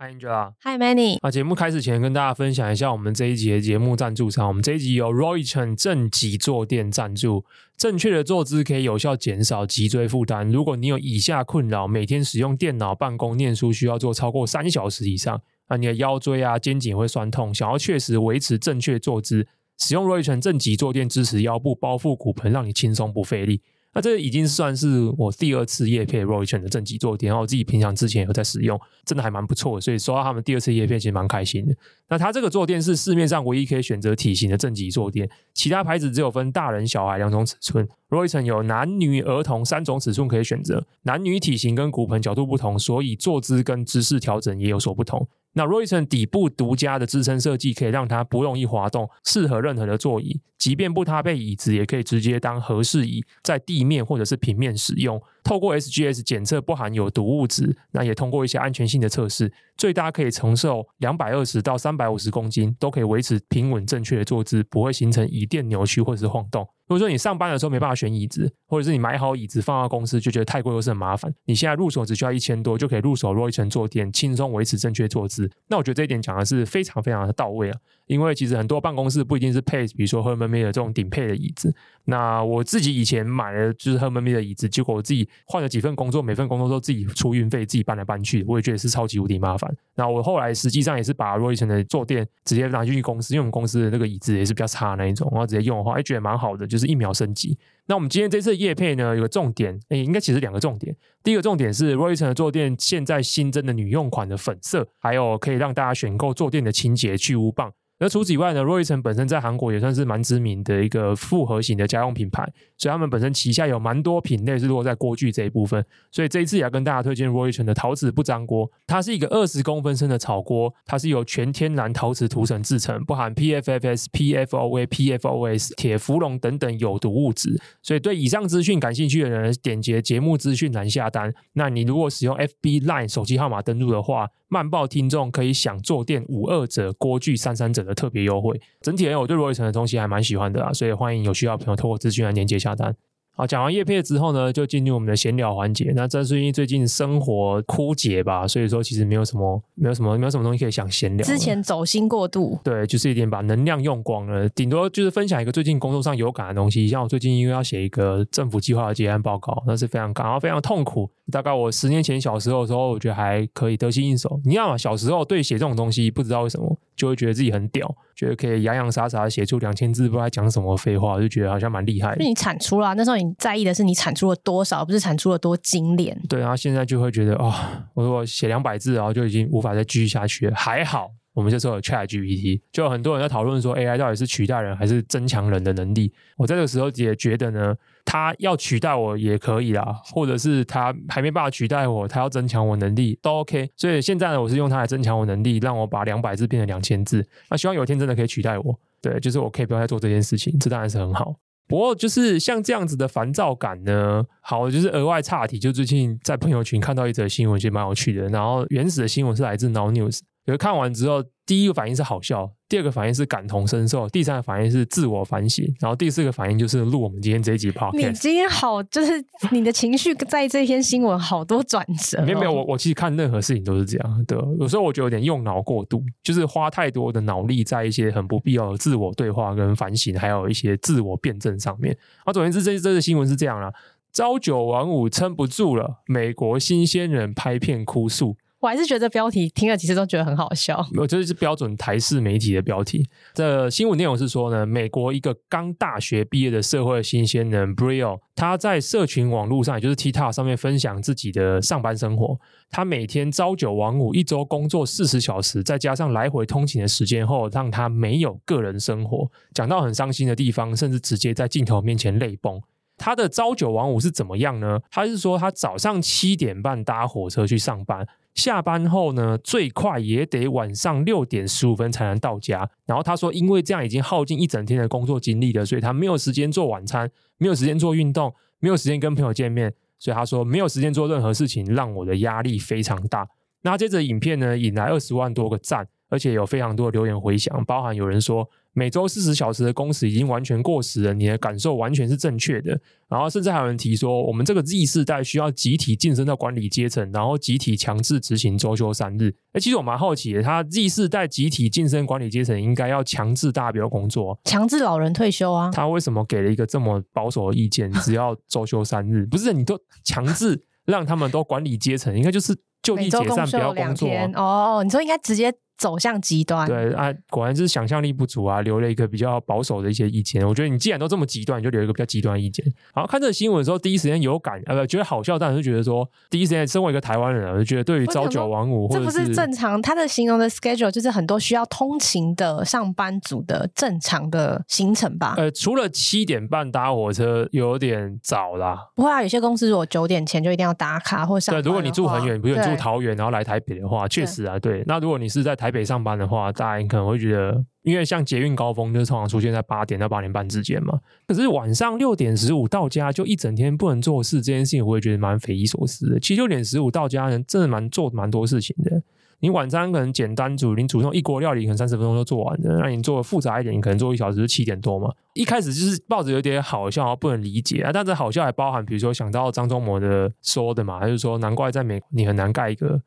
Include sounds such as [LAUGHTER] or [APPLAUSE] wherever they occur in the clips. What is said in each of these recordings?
Hi Angela，Hi Manny。啊，节目开始前跟大家分享一下我们这一集的节目赞助商。我们这一集由 Roy Chen 正脊坐垫赞助。正确的坐姿可以有效减少脊椎负担。如果你有以下困扰，每天使用电脑、办公、念书需要坐超过三小时以上，那，你的腰椎啊、肩颈会酸痛，想要确实维持正确坐姿，使用 Roy Chen 正脊坐垫支持腰部、包覆骨盆，让你轻松不费力。那这已经算是我第二次业配 Roy Chan 的正脊坐垫，然后我自己平常之前有在使用，真的还蛮不错的，所以收到他们第二次叶片其实蛮开心的。那它这个坐垫是市面上唯一可以选择体型的正脊坐垫，其他牌子只有分大人小孩两种尺寸 roychen 有男女儿童三种尺寸可以选择，男女体型跟骨盆角度不同，所以坐姿跟姿势调整也有所不同。那 roychen 底部独家的支撑设计，可以让它不容易滑动，适合任何的座椅，即便不搭配椅子，也可以直接当合适椅，在地面或者是平面使用。透过 SGS 检测不含有毒物质，那也通过一些安全性的测试，最大可以承受两百二十到三百五十公斤，都可以维持平稳正确的坐姿，不会形成椅垫扭曲或者是晃动。如果说你上班的时候没办法选椅子，或者是你买好椅子放到公司就觉得太贵又是很麻烦，你现在入手只需要一千多就可以入手落一层坐垫，轻松维持正确坐姿。那我觉得这一点讲的是非常非常的到位啊，因为其实很多办公室不一定是配，比如说 Herman m i 这种顶配的椅子。那我自己以前买的就是 Herman m i 的椅子，结果我自己换了几份工作，每份工作都自己出运费，自己搬来搬去，我也觉得是超级无敌麻烦。那我后来实际上也是把 Roichen 的坐垫直接拿进去公司，因为我们公司的那个椅子也是比较差那一种，然后直接用的话，哎，觉得蛮好的，就是一秒升级。那我们今天这次的业配呢，有个重点，哎，应该其实两个重点。第一个重点是 Roichen 的坐垫现在新增的女用款的粉色，还有可以让大家选购坐垫的清洁去污棒。那除此以外呢 roychen 本身在韩国也算是蛮知名的一个复合型的家用品牌，所以他们本身旗下有蛮多品类是落在锅具这一部分。所以这一次也要跟大家推荐 roychen 的陶瓷不粘锅，它是一个二十公分深的炒锅，它是由全天然陶瓷涂层制成，不含 PFFS、PFOA、PFOS、铁氟龙等等有毒物质。所以对以上资讯感兴趣的人，点击节目资讯栏下单。那你如果使用 FB Line 手机号码登录的话，慢报听众可以享坐垫五二折、锅具三三折的特别优惠。整体而言，我对罗立成的东西还蛮喜欢的啊，所以欢迎有需要的朋友透过资讯来链接下单。好，讲完叶片之后呢，就进入我们的闲聊环节。那这是因为最近生活枯竭吧，所以说其实没有什么、没有什么、没有什么东西可以想闲聊。之前走心过度，对，就是一点把能量用光了。顶多就是分享一个最近工作上有感的东西，像我最近因为要写一个政府计划的结案报告，那是非常感到非常痛苦。大概我十年前小时候的时候，我觉得还可以得心应手。你知道吗？小时候对写这种东西不知道为什么就会觉得自己很屌，觉得可以洋洋洒洒的写出两千字，不知道讲什么废话，就觉得好像蛮厉害的。就你产出了，那时候你在意的是你产。出了多少，不是产出了多精炼。对，然后现在就会觉得，哦，我说我写两百字，然后就已经无法再继续下去了。还好，我们这时候有 ChatGPT，就有很多人在讨论说，AI 到底是取代人还是增强人的能力。我在这个时候也觉得呢，他要取代我也可以啦，或者是他还没办法取代我，他要增强我能力都 OK。所以现在呢，我是用它来增强我能力，让我把两百字变成两千字。那希望有一天真的可以取代我，对，就是我可以不要再做这件事情，这当然是很好。不过就是像这样子的烦躁感呢，好，就是额外岔题，就最近在朋友群看到一则新闻，其实蛮有趣的。然后原始的新闻是来自 Now News，有看完之后，第一个反应是好笑，第二个反应是感同身受，第三个反应是自我反省，然后第四个反应就是录我们今天这一集 Podcast。你今天好，就是你的情绪在这篇新闻好多转折哦。没有没有，我我其实看任何事情都是这样，的，有时候我觉得有点用脑过度，就是花太多的脑力在一些很不必要的自我对话跟反省，还有一些自我辩证上面。啊，总而言之，这这个新闻是这样啦。朝九晚五撑不住了，美国新鲜人拍片哭诉。我还是觉得标题听了其实都觉得很好笑。我这是标准台式媒体的标题。这新闻内容是说呢，美国一个刚大学毕业的社会新鲜人 brief 他在社群网络上，也就是 TikTok 上面分享自己的上班生活。他每天朝九晚五，一周工作四十小时，再加上来回通勤的时间后，让他没有个人生活。讲到很伤心的地方，甚至直接在镜头面前泪崩。他的朝九晚五是怎么样呢？他是说他早上七点半搭火车去上班，下班后呢，最快也得晚上六点十五分才能到家。然后他说，因为这样已经耗尽一整天的工作精力了，所以他没有时间做晚餐，没有时间做运动，没有时间跟朋友见面。所以他说，没有时间做任何事情，让我的压力非常大。那接着影片呢，引来二十万多个赞，而且有非常多的留言回响，包含有人说。每周四十小时的工时已经完全过时了，你的感受完全是正确的。然后甚至还有人提说，我们这个 Z 世代需要集体晋升到管理阶层，然后集体强制执行周休三日。哎，其实我蛮好奇的，他 Z 世代集体晋升管理阶层，应该要强制大家不要工作，强制老人退休啊？他为什么给了一个这么保守的意见？[LAUGHS] 只要周休三日？不是，你都强制让他们都管理阶层，应该就是就地解散，不要工作啊。哦，你说应该直接。走向极端，对啊，果然就是想象力不足啊，留了一个比较保守的一些意见。我觉得你既然都这么极端，你就留一个比较极端的意见。然后，看这个新闻的时候，第一时间有感，呃，觉得好笑，但是觉得说，第一时间身为一个台湾人啊，就觉得对于朝九晚五，这不是正常。他的形容的 schedule 就是很多需要通勤的上班族的正常的行程吧？呃，除了七点半搭火车有点早啦。不会啊，有些公司如果九点前就一定要打卡或上。对，如果你住很远，比如你住桃园，然后来台北的话，确实啊，对。那如果你是在台台北上班的话，大家可能会觉得，因为像捷运高峰就是通常出现在八点到八点半之间嘛。可是晚上六点十五到家就一整天不能做事，这件事情我也觉得蛮匪夷所思的。其实六点十五到家人真的蛮做蛮多事情的。你晚餐可能简单煮，你煮那种一锅料理可能三十分钟就做完了。那你做复杂一点，你可能做一小时就七点多嘛。一开始就是抱着有点好笑，不能理解啊。但这好笑还包含，比如说想到张忠谋的说的嘛，就是说难怪在美国你很难盖一个。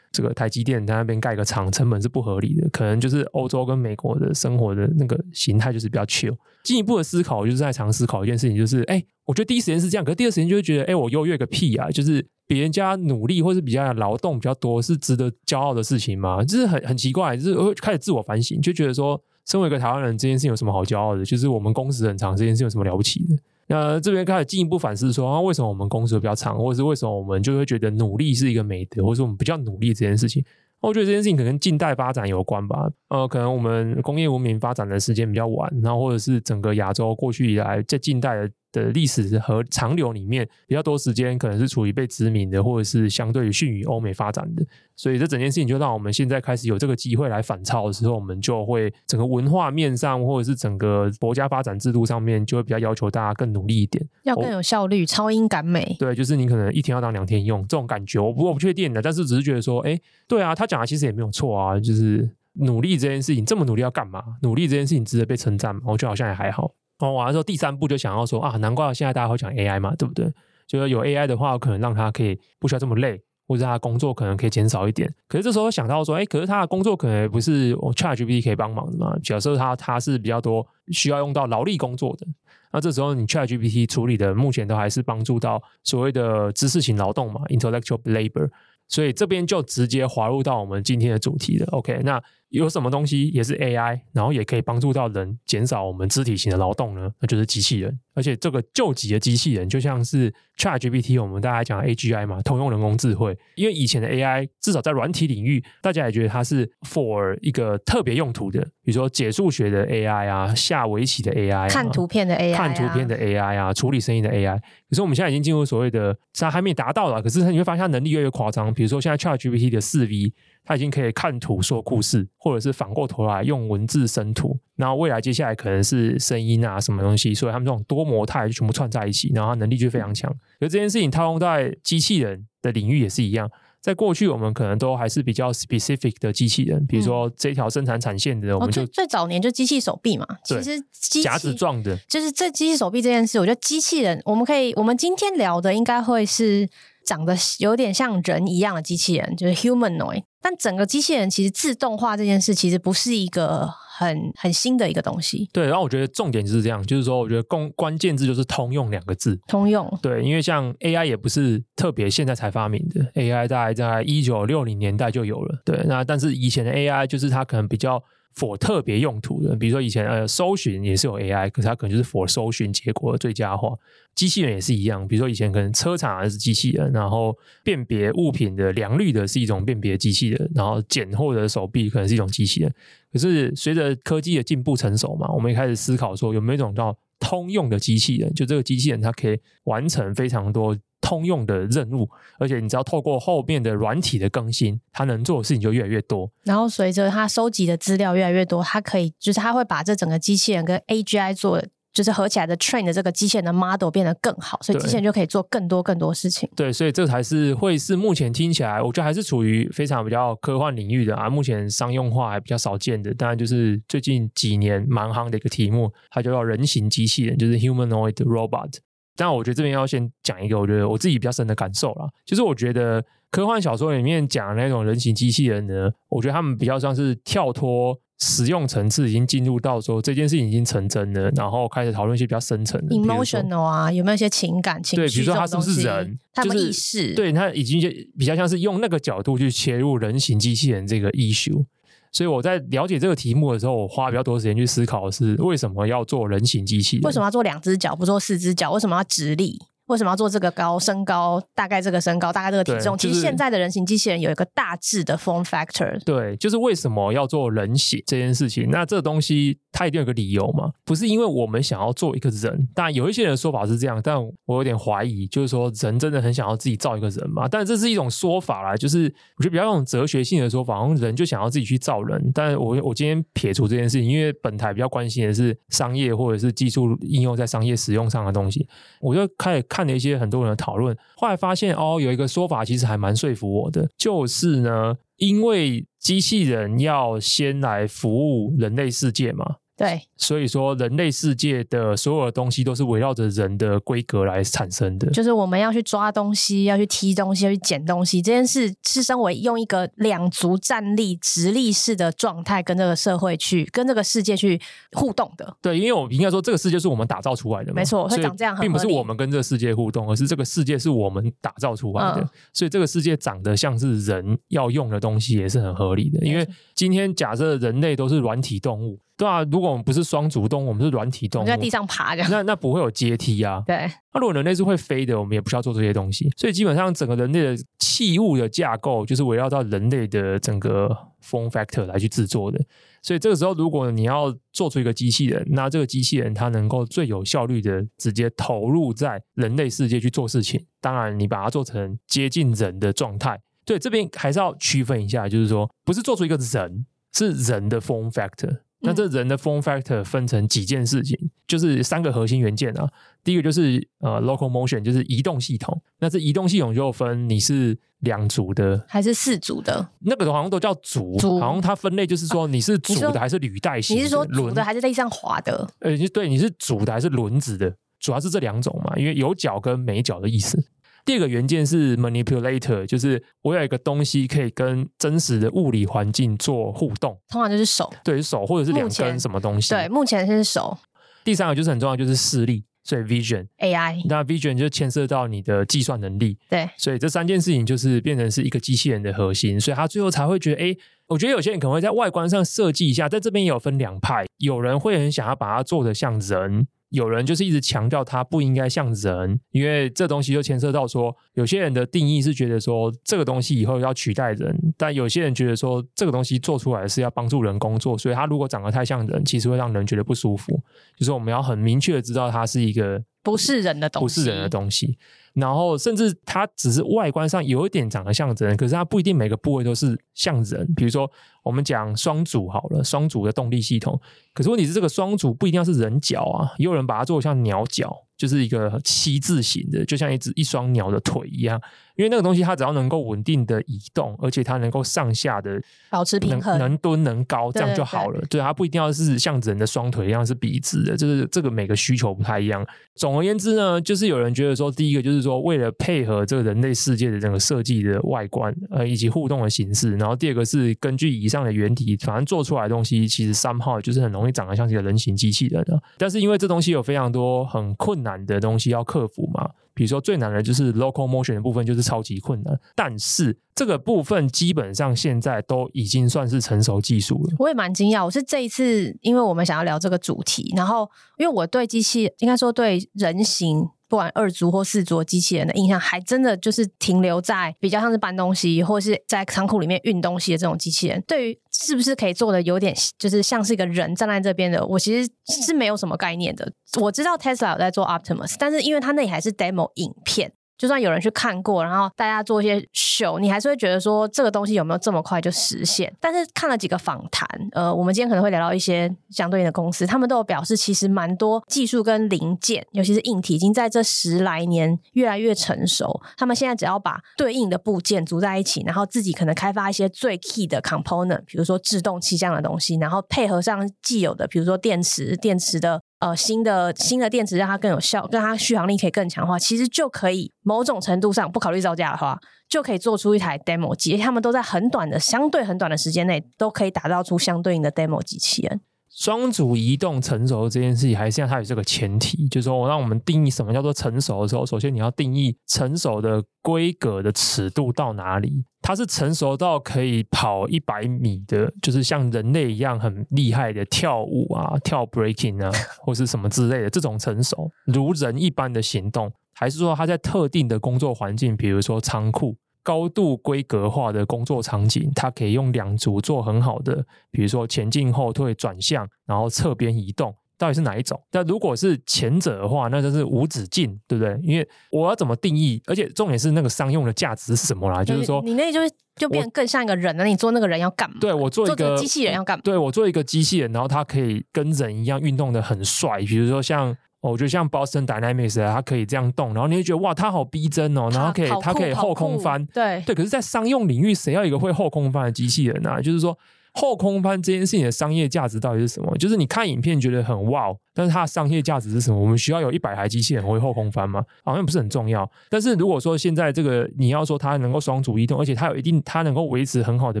这个台积电在那边盖个厂，成本是不合理的，可能就是欧洲跟美国的生活的那个形态就是比较 chill。进一步的思考，就是在尝思考一件事情，就是哎，我觉得第一时间是这样，可是第二时间就会觉得，哎，我优越个屁啊！就是别人家努力或是比较劳动比较多，是值得骄傲的事情吗？就是很很奇怪，就是 [LAUGHS] 会开始自我反省，就觉得说，身为一个台湾人，这件事情有什么好骄傲的？就是我们工时很长，这件事有什么了不起的？那这边开始进一步反思说，啊，为什么我们工时比较长，或者是为什么我们就会觉得努力是一个美德，或者说我们比较努力这件事情？我觉得这件事情可能跟近代发展有关吧。呃，可能我们工业文明发展的时间比较晚，然后或者是整个亚洲过去以来在近代的。的历史和长流里面比较多时间，可能是处于被殖民的，或者是相对于逊于欧美发展的，所以这整件事情就让我们现在开始有这个机会来反超的时候，我们就会整个文化面上，或者是整个国家发展制度上面，就会比较要求大家更努力一点，要更有效率，超英赶美。对，就是你可能一天要当两天用这种感觉，我不我不确定的，但是只是觉得说，哎，对啊，他讲的其实也没有错啊，就是努力这件事情这么努力要干嘛？努力这件事情值得被称赞吗？我觉得好像也还好。哦，完了之后第三步就想要说啊，难怪现在大家会讲 AI 嘛，对不对？就是有 AI 的话，可能让他可以不需要这么累，或者他的工作可能可以减少一点。可是这时候想到说，哎，可是他的工作可能不是 ChatGPT 可以帮忙的嘛？假设他他是比较多需要用到劳力工作的，那这时候你 ChatGPT 处理的目前都还是帮助到所谓的知识型劳动嘛，intellectual labor。所以这边就直接滑入到我们今天的主题了。OK，那。有什么东西也是 AI，然后也可以帮助到人减少我们肢体型的劳动呢？那就是机器人。而且这个救急的机器人，就像是 ChatGPT，我们大家讲 AGI 嘛，通用人工智慧。因为以前的 AI，至少在软体领域，大家也觉得它是 for 一个特别用途的，比如说解数学的 AI 啊，下围棋的 AI，看图片的 AI，看图片的 AI 啊，处理声音的 AI。可是我们现在已经进入所谓的，它还没达到了。可是你会发现它能力越来越夸张。比如说现在 ChatGPT 的四 V。它已经可以看图说故事，或者是反过头来用文字生图。然后未来接下来可能是声音啊什么东西，所以他们这种多模态就全部串在一起，然后它能力就非常强。而这件事情套用在机器人的领域也是一样。在过去我们可能都还是比较 specific 的机器人，比如说这条生产产线的，我们就、哦、最早年就机器手臂嘛。其实夹子状的，就是这机器手臂这件事，我觉得机器人我们可以，我们今天聊的应该会是。长得有点像人一样的机器人，就是 humanoid。但整个机器人其实自动化这件事，其实不是一个很很新的一个东西。对，然后我觉得重点就是这样，就是说，我觉得关关键字就是通用两个字。通用。对，因为像 AI 也不是特别现在才发明的，AI 大概在一九六零年代就有了。对，那但是以前的 AI 就是它可能比较。for 特别用途的，比如说以前呃搜寻也是有 AI，可是它可能就是 for 搜寻结果的最佳化。机器人也是一样，比如说以前可能车厂还是机器人，然后辨别物品的良率的是一种辨别机器人，然后检货的手臂可能是一种机器人。可是随着科技的进步成熟嘛，我们也开始思考说有没有一种叫通用的机器人，就这个机器人它可以完成非常多。通用的任务，而且你只要透过后面的软体的更新，它能做的事情就越来越多。然后随着它收集的资料越来越多，它可以就是它会把这整个机器人跟 AGI 做就是合起来的 train 的这个机器人的 model 变得更好，所以机器人就可以做更多更多事情。对，所以这才是会是目前听起来，我觉得还是处于非常比较科幻领域的啊，目前商用化还比较少见的。当然，就是最近几年蛮夯的一个题目，它就叫人形机器人，就是 humanoid robot。但我觉得这边要先讲一个，我觉得我自己比较深的感受啦，就是我觉得科幻小说里面讲的那种人形机器人呢，我觉得他们比较像是跳脱。实用层次已经进入到说这件事情已经成真了，然后开始讨论一些比较深层的 emotional 啊，有没有一些情感情绪？对，比如说他是不是人，他们意识，对他已经就比较像是用那个角度去切入人形机器人这个 issue。所以我在了解这个题目的时候，我花比较多时间去思考的是为什么要做人形机器人？为什么要做两只脚不做四只脚？为什么要直立？为什么要做这个高身高？大概这个身高，大概这个体重。就是、其实现在的人形机器人有一个大致的 form factor。对，就是为什么要做人形这件事情？那这个东西它一定有个理由嘛？不是因为我们想要做一个人。当然有一些人的说法是这样，但我有点怀疑，就是说人真的很想要自己造一个人嘛？但这是一种说法啦，就是我觉得比较用哲学性的说法，好像人就想要自己去造人。但我我今天撇除这件事情，因为本台比较关心的是商业或者是技术应用在商业使用上的东西，我就开始看了一些很多人的讨论，后来发现哦，有一个说法其实还蛮说服我的，就是呢，因为机器人要先来服务人类世界嘛。对，所以说人类世界的所有的东西都是围绕着人的规格来产生的。就是我们要去抓东西，要去踢东西，要去捡东西，这件事是身为用一个两足站立、直立式的状态，跟这个社会去、跟这个世界去互动的。对，因为我应该说，这个世界是我们打造出来的嘛，没错，会长这样，并不是我们跟这个世界互动，而是这个世界是我们打造出来的。嗯、所以这个世界长得像是人要用的东西，也是很合理的。因为今天假设人类都是软体动物。对啊，如果我们不是双足动物，我们是软体动物，在地上爬的，那那不会有阶梯啊。[LAUGHS] 对，那如果人类是会飞的，我们也不需要做这些东西。所以基本上整个人类的器物的架构，就是围绕到人类的整个 form factor 来去制作的。所以这个时候，如果你要做出一个机器人，那这个机器人它能够最有效率的直接投入在人类世界去做事情。当然，你把它做成接近人的状态。对，这边还是要区分一下，就是说，不是做出一个人，是人的 form factor。那这人的 form factor 分成几件事情，就是三个核心元件啊。第一个就是呃 local motion，就是移动系统。那这移动系统就分你是两足的还是四足的？那个好像都叫足，足好像它分类就是说你是足的还是履带型的？你是说足的还是在地上滑的？呃，对，你是足的还是轮子的？主要是这两种嘛，因为有脚跟没脚的意思。第二个元件是 manipulator，就是我有一个东西可以跟真实的物理环境做互动，通常就是手，对手或者是两根什么东西。对，目前是手。第三个就是很重要，就是视力，所以 vision AI。那 vision 就牵涉到你的计算能力。对，所以这三件事情就是变成是一个机器人的核心，所以他最后才会觉得，哎，我觉得有些人可能会在外观上设计一下，在这边也有分两派，有人会很想要把它做得像人。有人就是一直强调它不应该像人，因为这东西就牵涉到说，有些人的定义是觉得说这个东西以后要取代人，但有些人觉得说这个东西做出来是要帮助人工作，所以它如果长得太像人，其实会让人觉得不舒服。就是我们要很明确的知道它是一个不是人的东西，不是人的东西。然后甚至它只是外观上有一点长得像人，可是它不一定每个部位都是像人。比如说我们讲双足好了，双足的动力系统，可是问题是这个双足不一定要是人脚啊，也有人把它做像鸟脚。就是一个七字形的，就像一只一双鸟的腿一样，因为那个东西它只要能够稳定的移动，而且它能够上下的保持平衡，能蹲能高，这样就好了。对，它不一定要是像人的双腿一样是笔直的，就是这个每个需求不太一样。总而言之呢，就是有人觉得说，第一个就是说，为了配合这个人类世界的整个设计的外观，呃，以及互动的形式，然后第二个是根据以上的原理，反正做出来的东西其实 somehow 就是很容易长得像一个人形机器人的。但是因为这东西有非常多很困难的东西要克服嘛，比如说最难的就是 locomotion 的部分，就是超级困难。但是这个部分基本上现在都已经算是成熟技术了。我也蛮惊讶，我是这一次，因为我们想要聊这个主题，然后因为我对机器，应该说对人形。不管二足或四足机器人的印象，还真的就是停留在比较像是搬东西，或是在仓库里面运东西的这种机器人。对于是不是可以做的有点，就是像是一个人站在这边的，我其实是没有什么概念的。我知道 Tesla 有在做 Optimus，但是因为它那里还是 demo 影片。就算有人去看过，然后大家做一些秀，你还是会觉得说这个东西有没有这么快就实现？但是看了几个访谈，呃，我们今天可能会聊到一些相对应的公司，他们都有表示，其实蛮多技术跟零件，尤其是硬体，已经在这十来年越来越成熟。他们现在只要把对应的部件组在一起，然后自己可能开发一些最 key 的 component，比如说制动器这样的东西，然后配合上既有的，比如说电池、电池的。呃，新的新的电池让它更有效，让它续航力可以更强化，其实就可以某种程度上不考虑造价的话，就可以做出一台 demo 机。他们都在很短的、相对很短的时间内，都可以打造出相对应的 demo 机器人。双组移动成熟这件事情，还是要它有这个前提，就是说我，让我们定义什么叫做成熟的时候，首先你要定义成熟的规格的尺度到哪里。它是成熟到可以跑一百米的，就是像人类一样很厉害的跳舞啊、[LAUGHS] 跳 breaking 啊，或是什么之类的这种成熟，如人一般的行动，还是说它在特定的工作环境，比如说仓库。高度规格化的工作场景，它可以用两足做很好的，比如说前进、后退、转向，然后侧边移动，到底是哪一种？但如果是前者的话，那就是无止境，对不对？因为我要怎么定义？而且重点是那个商用的价值是什么啦？就是说，你那就是就变更像一个人了。你做那个人要干嘛？对，我做一个机器人要干嘛？对，我做一个机器人，然后它可以跟人一样运动的很帅，比如说像。我觉得像 Boston Dynamics 啊，它可以这样动，然后你会觉得哇，它好逼真哦，然后可以它可以后空翻，对对。可是，在商用领域，谁要一个会后空翻的机器人啊？就是说，后空翻这件事情的商业价值到底是什么？就是你看影片觉得很哇，但是它的商业价值是什么？我们需要有一百台机器人会后空翻吗？好像不是很重要。但是如果说现在这个你要说它能够双足移动，而且它有一定，它能够维持很好的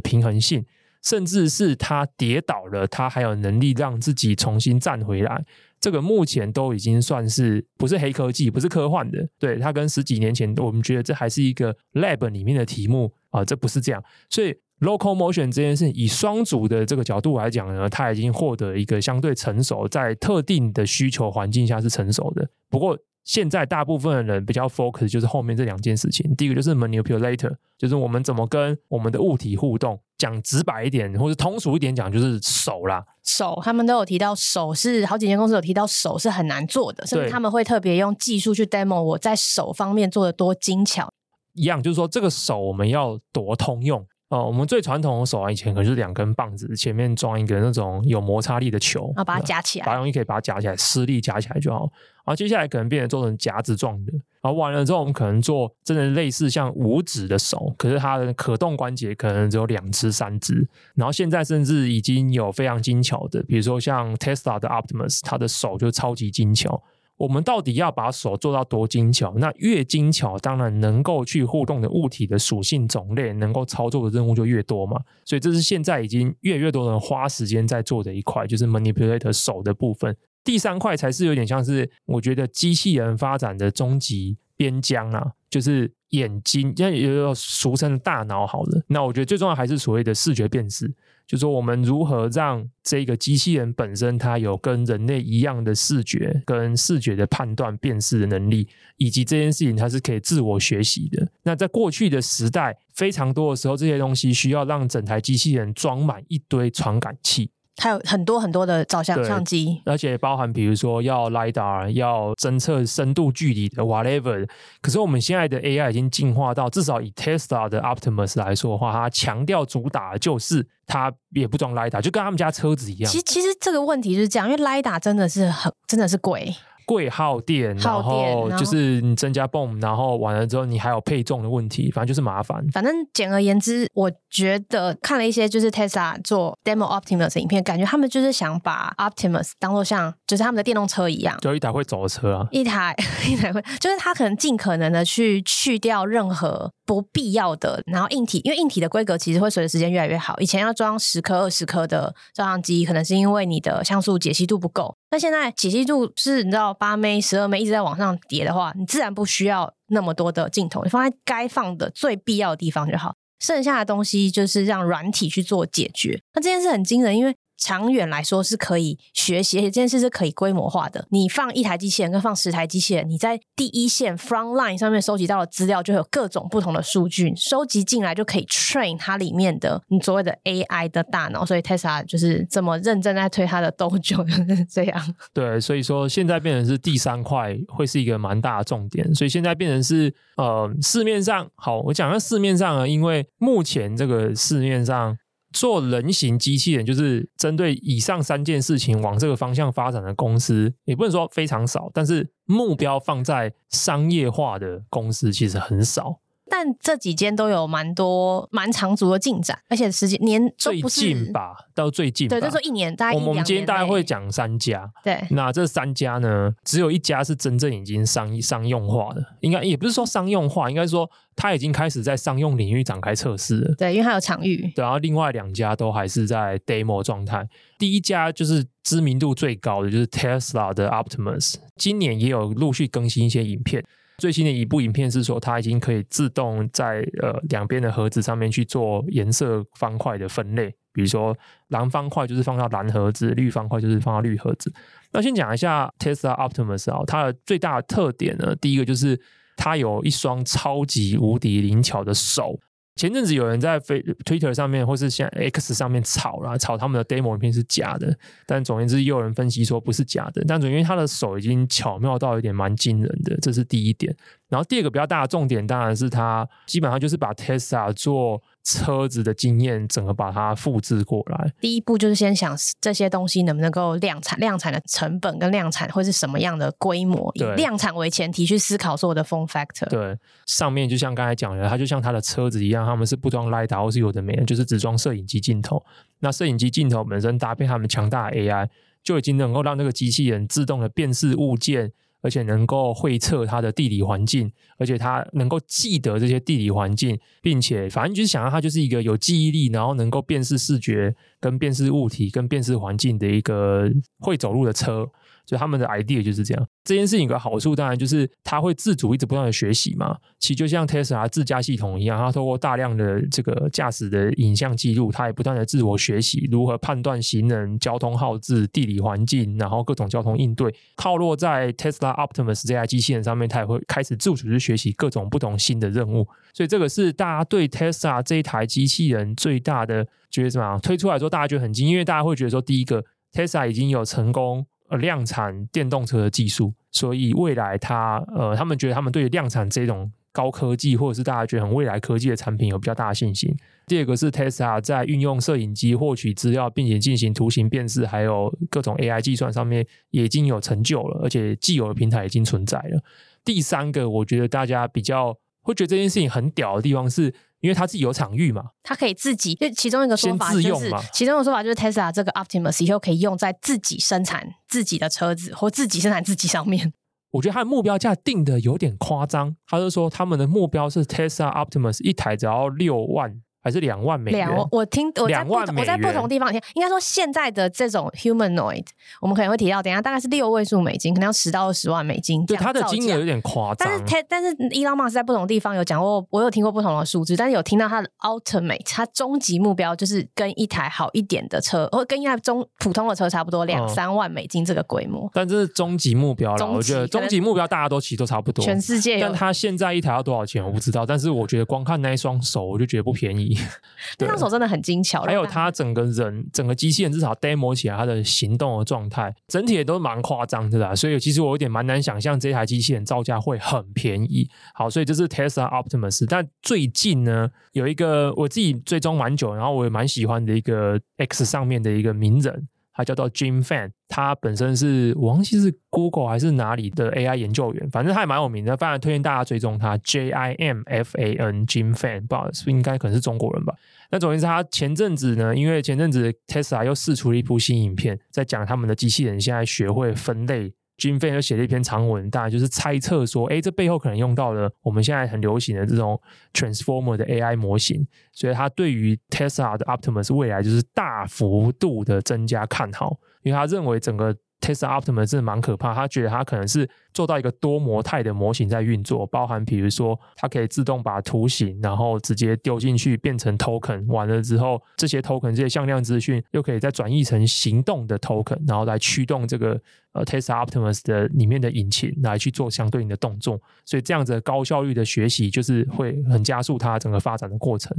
平衡性，甚至是它跌倒了，它还有能力让自己重新站回来。这个目前都已经算是不是黑科技，不是科幻的。对，它跟十几年前，我们觉得这还是一个 lab 里面的题目啊，这不是这样。所以 locomotion 这件事，以双组的这个角度来讲呢，它已经获得一个相对成熟，在特定的需求环境下是成熟的。不过，现在大部分的人比较 focus 就是后面这两件事情。第一个就是 manipulator，就是我们怎么跟我们的物体互动。讲直白一点，或者通俗一点讲，就是手啦。手，他们都有提到手是好几间公司有提到手是很难做的，甚至他们会特别用技术去 demo 我在手方面做的多精巧。一样，就是说这个手我们要多通用。哦，我们最传统的手啊，以前可是两根棒子，前面装一个那种有摩擦力的球，然后把它夹起来，把容易可以把它夹起来，施力夹起来就好。然后接下来可能变成做成夹子状的，然后完了之后，我们可能做真的类似像五指的手，可是它的可动关节可能只有两只、三只。然后现在甚至已经有非常精巧的，比如说像 Tesla 的 Optimus，它的手就超级精巧。我们到底要把手做到多精巧？那越精巧，当然能够去互动的物体的属性种类，能够操作的任务就越多嘛。所以这是现在已经越来越多人花时间在做的一块，就是 manipulator 手的部分。第三块才是有点像是我觉得机器人发展的终极边疆啊，就是眼睛，因为有俗称的大脑好了。那我觉得最重要还是所谓的视觉辨识。就是说，我们如何让这个机器人本身它有跟人类一样的视觉跟视觉的判断辨识的能力，以及这件事情它是可以自我学习的。那在过去的时代，非常多的时候，这些东西需要让整台机器人装满一堆传感器。还有很多很多的照相相机，而且包含比如说要 LiDAR，要侦测深度距离的 whatever。可是我们现在的 AI 已经进化到，至少以 Tesla 的 Optimus 来说的话，它强调主打的就是它也不装 LiDAR，就跟他们家车子一样。其实其实这个问题是这样，因为 LiDAR 真的是很真的是贵。贵耗电，然后就是你增加 BOM，然后完了之后你还有配重的问题，反正就是麻烦。反正简而言之，我觉得看了一些就是 Tesla 做 Demo Optimus 的影片，感觉他们就是想把 Optimus 当做像就是他们的电动车一样，就一台会走的车啊，一台 [LAUGHS] 一台会，就是他可能尽可能的去去掉任何不必要的，然后硬体，因为硬体的规格其实会随着时间越来越好。以前要装十颗、二十颗的照相机，可能是因为你的像素解析度不够。那现在解析度是你知道八枚、十二枚一直在往上叠的话，你自然不需要那么多的镜头，你放在该放的最必要的地方就好。剩下的东西就是让软体去做解决。那这件事很惊人，因为长远来说是可以学习，而且这件事是可以规模化的。你放一台机器人跟放十台机器人，你在第一线 front line 上面收集到的资料就有各种不同的数据，收集进来就可以 train 它里面的你所谓的 AI 的大脑。所以 Tesla 就是这么认真在推它的 Dojo 这样。对，所以说现在变成是第三块会是一个蛮大的重点。所以现在变成是呃市面上好，我讲到市面上啊，因为目前这个市面上。做人形机器人，就是针对以上三件事情往这个方向发展的公司，也不能说非常少，但是目标放在商业化的公司其实很少。但这几间都有蛮多蛮长足的进展，而且时间年最近吧，到最近对，就说一年大概年。我们今天大概会讲三家，对，那这三家呢，只有一家是真正已经商商用化的，应该也不是说商用化，应该说它已经开始在商用领域展开测试了。对，因为它有场域。对，然后另外两家都还是在 demo 状态。第一家就是知名度最高的，就是 Tesla 的 Optimus，今年也有陆续更新一些影片。最新的一部影片是说，它已经可以自动在呃两边的盒子上面去做颜色方块的分类，比如说蓝方块就是放到蓝盒子，绿方块就是放到绿盒子。那先讲一下 Tesla Optimus 啊，它的最大的特点呢，第一个就是它有一双超级无敌灵巧的手。前阵子有人在 Twitter 上面或是像 X 上面吵啦，吵他们的 demo 影片是假的，但总而言之，又有人分析说不是假的。但总因为他的手已经巧妙到有点蛮惊人的，这是第一点。然后第二个比较大的重点，当然是他基本上就是把 Tesla 做车子的经验，整个把它复制过来。第一步就是先想这些东西能不能够量产，量产的成本跟量产会是什么样的规模，以量产为前提去思考所有的 form factor。对，上面就像刚才讲的，它就像它的车子一样，他们是不装 LiDAR 或是有的没的，就是只装摄影机镜头。那摄影机镜头本身搭配他们强大的 AI，就已经能够让那个机器人自动的辨识物件。而且能够会测它的地理环境，而且它能够记得这些地理环境，并且反正就是想要它就是一个有记忆力，然后能够辨识视觉、跟辨识物体、跟辨识环境的一个会走路的车。所以他们的 idea 就是这样。这件事情有个好处，当然就是它会自主一直不断的学习嘛。其实就像 Tesla 自驾系统一样，它透过大量的这个驾驶的影像记录，它也不断的自我学习如何判断行人、交通号志、地理环境，然后各种交通应对。套落在 Tesla Optimus 这台机器人上面，它也会开始自主去学习各种不同新的任务。所以这个是大家对 Tesla 这一台机器人最大的觉得什么？推出来之后，大家觉得很惊，因为大家会觉得说，第一个 Tesla 已经有成功。呃，量产电动车的技术，所以未来它呃，他们觉得他们对量产这种高科技，或者是大家觉得很未来科技的产品有比较大的信心。第二个是 Tesla 在运用摄影机获取资料，并且进行图形辨识，还有各种 AI 计算上面已经有成就了，而且既有的平台已经存在了。第三个，我觉得大家比较会觉得这件事情很屌的地方是。因为他自己有场域嘛，他可以自己。就其中一个说法就是，其中一个说法就是 Tesla 这个 Optimus 以后可以用在自己生产自己的车子或自己生产自己上面。我觉得他的目标价定的有点夸张，他就说他们的目标是 Tesla Optimus 一台只要六万。还是两万美元。两，我听我在不我在不同地方听，应该说现在的这种 humanoid，我们可能会提到，等一下大概是六位数美金，可能要十到二十万美金。对，它的金额有点夸张。但是他，但是 Elon Musk 在不同地方有讲过，我有听过不同的数字，但是有听到他的 ultimate，他终极目标就是跟一台好一点的车，或跟一台中普通的车差不多，两三万美金这个规模。但这是终极目标了，我觉得终极目标大家都其实都差不多。全世界，但他现在一台要多少钱我不知道，但是我觉得光看那一双手，我就觉得不便宜。[LAUGHS] 对。手真的很精巧，还有它整个人、整个机器人至少 demo 起来它的行动的状态，整体也都蛮夸张的啦。所以其实我有点蛮难想象这台机器人造价会很便宜。好，所以这是 Tesla Optimus。但最近呢，有一个我自己追踪蛮久，然后我也蛮喜欢的一个 X 上面的一个名人。他叫做 Jim Fan，他本身是我忘记是 Google 还是哪里的 AI 研究员，反正他也蛮有名的，非常推荐大家追踪他。J I M F A N Jim Fan，不好意思应该可能是中国人吧？那总之他前阵子呢，因为前阵子 Tesla 又释出了一部新影片，在讲他们的机器人现在学会分类。军费就写了一篇长文，大概就是猜测说，哎，这背后可能用到了我们现在很流行的这种 Transformer 的 AI 模型，所以他对于 Tesla 的 Optimus 未来就是大幅度的增加看好，因为他认为整个 Tesla Optimus 真的蛮可怕，他觉得他可能是做到一个多模态的模型在运作，包含比如说它可以自动把图形然后直接丢进去变成 token，完了之后这些 token 这些向量资讯又可以再转译成行动的 token，然后来驱动这个呃 Tesla Optimus 的里面的引擎来去做相对应的动作，所以这样子高效率的学习就是会很加速它整个发展的过程。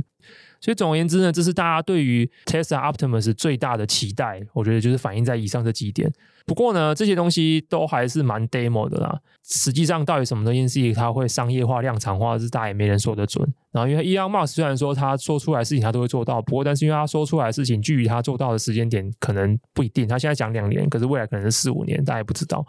所以总而言之呢，这是大家对于 Tesla Optimus 最大的期待，我觉得就是反映在以上这几点。不过呢，这些东西都还是蛮 demo 的啦。实际上，到底什么东西是它会商业化、量产化，是大家也没人说得准。然后，因为 Elon Musk 虽然说他说出来的事情他都会做到，不过但是因为他说出来的事情距离他做到的时间点可能不一定。他现在讲两年，可是未来可能是四五年，大家也不知道。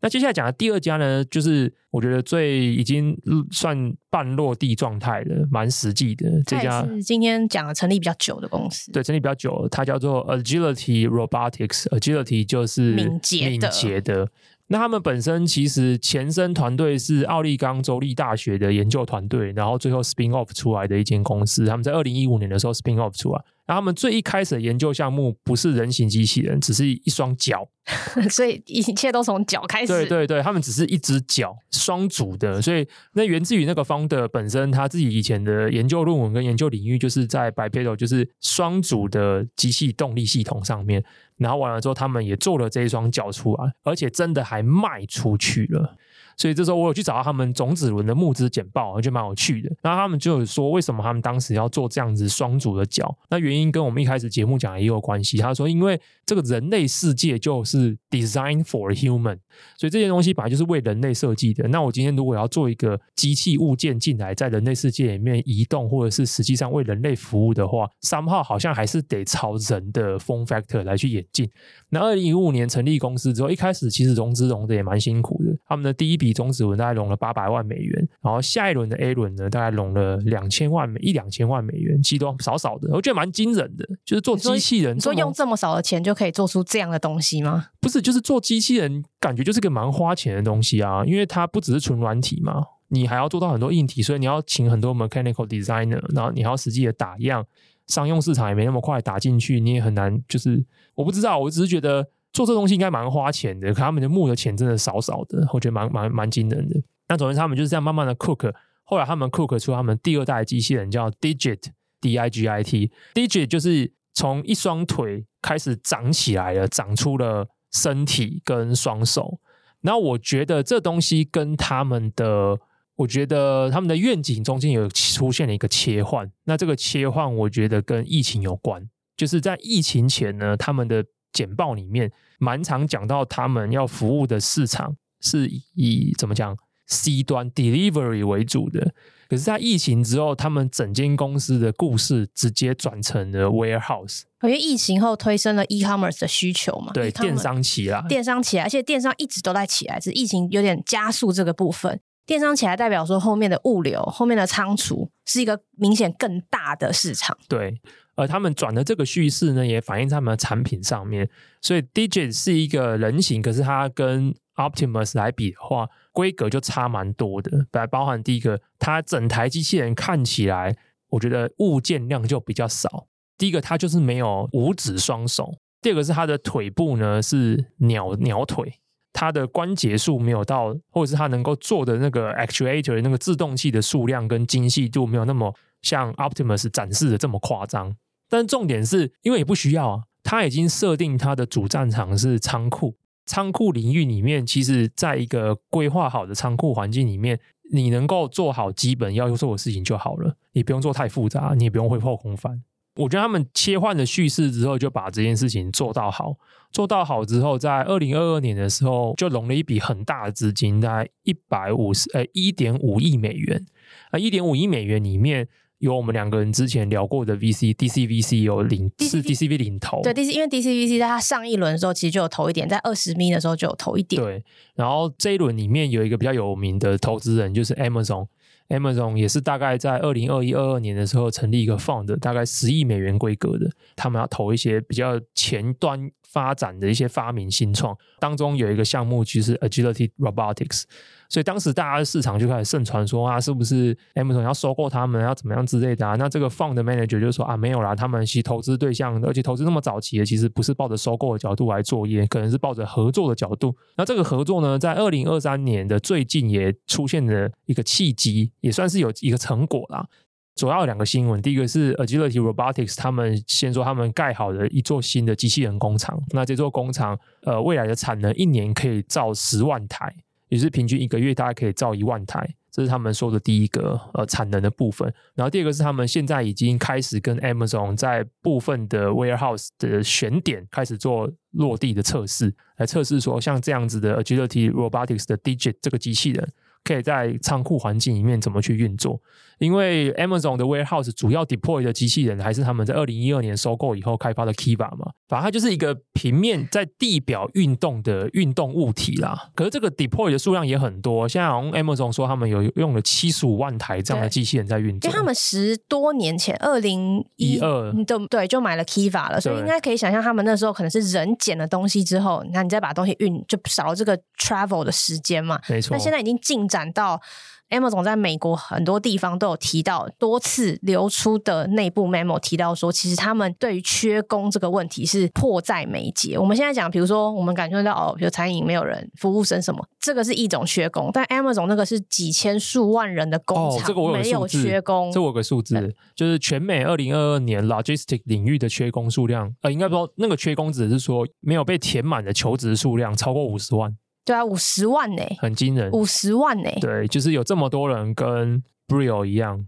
那接下来讲的第二家呢，就是我觉得最已经算半落地状态的，蛮实际的。这家是今天讲的成立比较久的公司，对，成立比较久，它叫做 Agility Robotics，Agility 就是敏捷的。敏捷的。那他们本身其实前身团队是奥利冈州立大学的研究团队，然后最后 spin off 出来的一间公司。他们在二零一五年的时候 spin off 出来。然后他们最一开始的研究项目不是人形机器人，只是一双脚，[LAUGHS] 所以一切都从脚开始。对对对，他们只是一只脚，双足的，所以那源自于那个 founder 本身他自己以前的研究论文跟研究领域就是在 bipedal，就是双足的机器动力系统上面。然后完了之后，他们也做了这一双脚出来，而且真的还卖出去了。所以这时候我有去找到他们种子轮的募资简报，我觉得蛮有趣的。然后他们就有说，为什么他们当时要做这样子双足的脚？那原因跟我们一开始节目讲也有关系。他说，因为这个人类世界就是 design for human，所以这些东西本来就是为人类设计的。那我今天如果要做一个机器物件进来，在人类世界里面移动，或者是实际上为人类服务的话，somehow 好像还是得朝人的 form factor 来去演进。那二零一五年成立公司之后，一开始其实融资融的也蛮辛苦的。他们的第一笔中子轮大概融了八百万美元，然后下一轮的 A 轮呢，大概融了两千万美一两千万美元，其实都少少的，我觉得蛮惊人的。就是做机器人，你说用这么少的钱就可以做出这样的东西吗？不是，就是做机器人，感觉就是个蛮花钱的东西啊，因为它不只是纯软体嘛，你还要做到很多硬体，所以你要请很多 mechanical designer，然后你还要实际的打样，商用市场也没那么快打进去，你也很难。就是我不知道，我只是觉得。做这东西应该蛮花钱的，可他们的募的钱真的少少的，我觉得蛮蛮蛮惊人的。那总之他们就是这样慢慢的 cook，后来他们 cook 出他们第二代机器人叫 Digit，D I G I T，Digit 就是从一双腿开始长起来了，长出了身体跟双手。然后我觉得这东西跟他们的，我觉得他们的愿景中间有出现了一个切换。那这个切换，我觉得跟疫情有关，就是在疫情前呢，他们的简报里面。蛮常讲到他们要服务的市场是以怎么讲 C 端 delivery 为主的，可是，在疫情之后，他们整间公司的故事直接转成了 warehouse。因为疫情后推升了 e-commerce 的需求嘛，对，电商起来，电商起来，而且电商一直都在起来，只是疫情有点加速这个部分。电商起来代表说，后面的物流、后面的仓储是一个明显更大的市场。对。而他们转的这个叙事呢，也反映在他们的产品上面。所以，Digit 是一个人形，可是它跟 Optimus 来比的话，规格就差蛮多的。本来包含第一个，它整台机器人看起来，我觉得物件量就比较少。第一个，它就是没有五指双手；第二个是它的腿部呢是鸟鸟腿，它的关节数没有到，或者是它能够做的那个 actuator 那个制动器的数量跟精细度没有那么像 Optimus 展示的这么夸张。但重点是因为也不需要啊，它已经设定它的主战场是仓库，仓库领域里面，其实在一个规划好的仓库环境里面，你能够做好基本要做的事情就好了，你不用做太复杂，你也不用会后空翻。我觉得他们切换了叙事之后，就把这件事情做到好，做到好之后，在二零二二年的时候，就融了一笔很大的资金，大概一百五十呃一点五亿美元啊，一点五亿美元里面。有我们两个人之前聊过的 VC，DCVC 有领 DC 是 DCV 领投，对 DC，因为 DCVC 在它上一轮的时候其实就有投一点，在二十 million 的时候就有投一点。对，然后这一轮里面有一个比较有名的投资人就是 Amazon，Amazon 也是大概在二零二一、二二年的时候成立一个 fund，大概十亿美元规格的，他们要投一些比较前端发展的一些发明新创当中，有一个项目就是 Agility Robotics。所以当时大家的市场就开始盛传说啊，是不是 Amazon 要收购他们，要怎么样之类的啊？那这个 fund manager 就说啊，没有啦，他们其实投资对象，而且投资那么早期的，其实不是抱着收购的角度来作业，可能是抱着合作的角度。那这个合作呢，在二零二三年的最近也出现了一个契机，也算是有一个成果啦。主要有两个新闻，第一个是 Agility Robotics，他们先说他们盖好了一座新的机器人工厂，那这座工厂呃未来的产能一年可以造十万台。也是平均一个月大概可以造一万台，这是他们说的第一个呃产能的部分。然后第二个是他们现在已经开始跟 Amazon 在部分的 warehouse 的选点开始做落地的测试，来测试说像这样子的 Agility Robotics 的 Digit 这个机器人。可以在仓库环境里面怎么去运作？因为 Amazon 的 warehouse 主要 deploy 的机器人还是他们在二零一二年收购以后开发的 Kiva 嘛，反正它就是一个平面在地表运动的运动物体啦。可是这个 deploy 的数量也很多，现在好像 Amazon 说他们有用了七十五万台这样的机器人在运作。因为他们十多年前二零一二对对就买了 Kiva 了，所以应该可以想象他们那时候可能是人捡了东西之后，那你再把东西运就少了这个 travel 的时间嘛。没错，那现在已经进展。到 Amazon 在美国很多地方都有提到，多次流出的内部 memo 提到说，其实他们对于缺工这个问题是迫在眉睫。我们现在讲，比如说我们感觉到哦，比如餐饮没有人，服务生什么，这个是一种缺工，但 Amazon 那个是几千数万人的工厂，哦，这个我有没有缺工。这我有个数字，就是全美二零二二年 logistic 领域的缺工数量，呃，应该说那个缺工只是说没有被填满的求职数量超过五十万。对啊，五十万呢、欸，很惊人。五十万呢、欸，对，就是有这么多人跟 Brio 一样，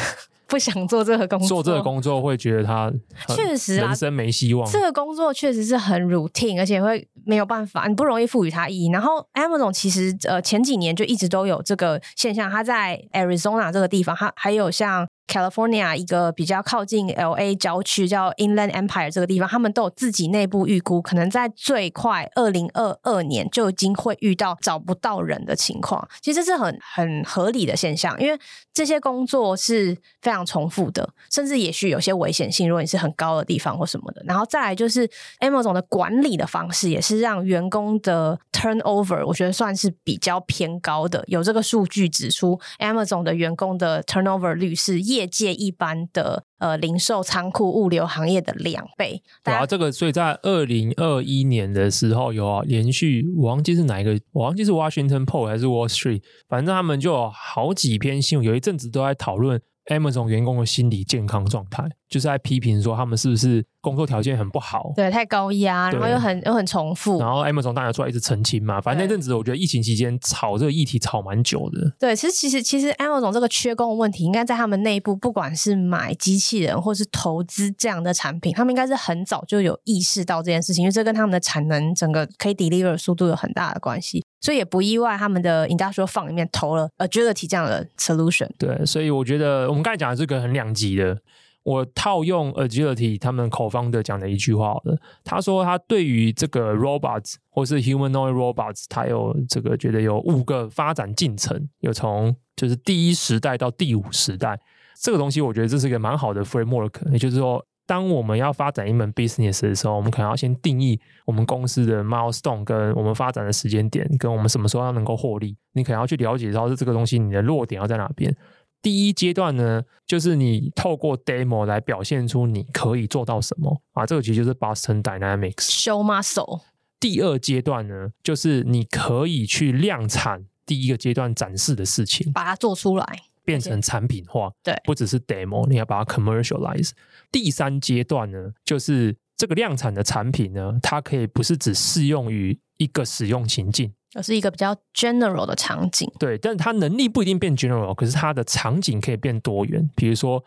[LAUGHS] 不想做这个工作，做这个工作会觉得他确实啊，人生没希望。这个工作确实是很 routine，而且会没有办法，你不容易赋予它意义。然后 Amazon 其实呃前几年就一直都有这个现象，它在 Arizona 这个地方，它还有像。California 一个比较靠近 LA 郊区叫 Inland Empire 这个地方，他们都有自己内部预估，可能在最快二零二二年就已经会遇到找不到人的情况。其实这是很很合理的现象，因为这些工作是非常重复的，甚至也许有些危险性。如果你是很高的地方或什么的，然后再来就是 Amazon 的管理的方式，也是让员工的 turnover 我觉得算是比较偏高的。有这个数据指出，Amazon 的员工的 turnover 率是业界一般的呃零售仓库物流行业的两倍。对啊，这个所以在二零二一年的时候有啊，连续我忘记是哪一个，我忘记是 Washington Post 还是 Wall Street，反正他们就有好几篇新闻，有一阵子都在讨论 Amazon 员工的心理健康状态。就是在批评说他们是不是工作条件很不好，对，太高压，然后又很又很重复。然后 Amazon 当然出来一直澄清嘛，反正那阵子我觉得疫情期间炒这个议题炒蛮久的。对，其实其实其实 Amazon 这个缺工的问题，应该在他们内部，不管是买机器人或是投资这样的产品，他们应该是很早就有意识到这件事情，因为这跟他们的产能整个可以 deliver 速度有很大的关系，所以也不意外他们的 Industrial Fund 里面投了 Agility 这样的 solution。对，所以我觉得我们刚才讲的这个很两极的。我套用 Agility 他们口方的讲的一句话好了，他说他对于这个 robots 或是 humanoid robots，他有这个觉得有五个发展进程，有从就是第一时代到第五时代，这个东西我觉得这是一个蛮好的 framework，也就是说，当我们要发展一门 business 的时候，我们可能要先定义我们公司的 milestone 跟我们发展的时间点，跟我们什么时候要能够获利，你可能要去了解到是这个东西你的弱点要在哪边。第一阶段呢，就是你透过 demo 来表现出你可以做到什么啊，这个其实就是 Boston Dynamics show muscle。第二阶段呢，就是你可以去量产第一个阶段展示的事情，把它做出来，变成产品化。对，不只是 demo，你要把它 commercialize。第三阶段呢，就是这个量产的产品呢，它可以不是只适用于一个使用情境。而是一个比较 general 的场景，对，但是它能力不一定变 general，可是它的场景可以变多元。比如说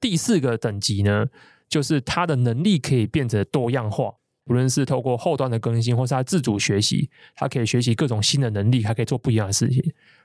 第四个等级呢，就是它的能力可以变得多样化，无论是透过后端的更新，或是他自主学习，他可以学习各种新的能力，还可以做不一样的事情。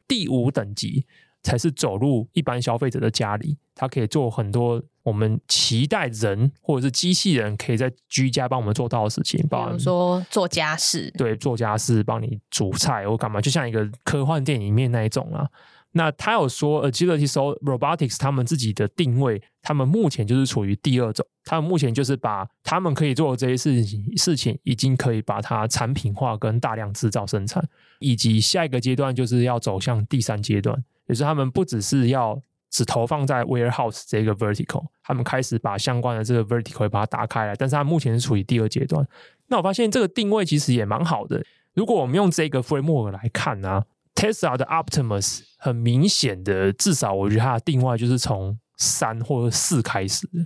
第五等级。才是走入一般消费者的家里，他可以做很多我们期待人或者是机器人可以在居家帮我们做到的事情，比如说做家事，对，做家事，帮你煮菜或干嘛，就像一个科幻电影里面那一种啊。那他有说，Agility Robotics 他们自己的定位，他们目前就是处于第二种，他们目前就是把他们可以做的这些事情事情，已经可以把它产品化跟大量制造生产，以及下一个阶段就是要走向第三阶段，也是他们不只是要只投放在 warehouse 这个 vertical，他们开始把相关的这个 vertical 把它打开来，但是他目前是处于第二阶段。那我发现这个定位其实也蛮好的，如果我们用这个 framework 来看呢、Tesla 的 Optimus 很明显的，至少我觉得它的定位就是从三或者四开始的。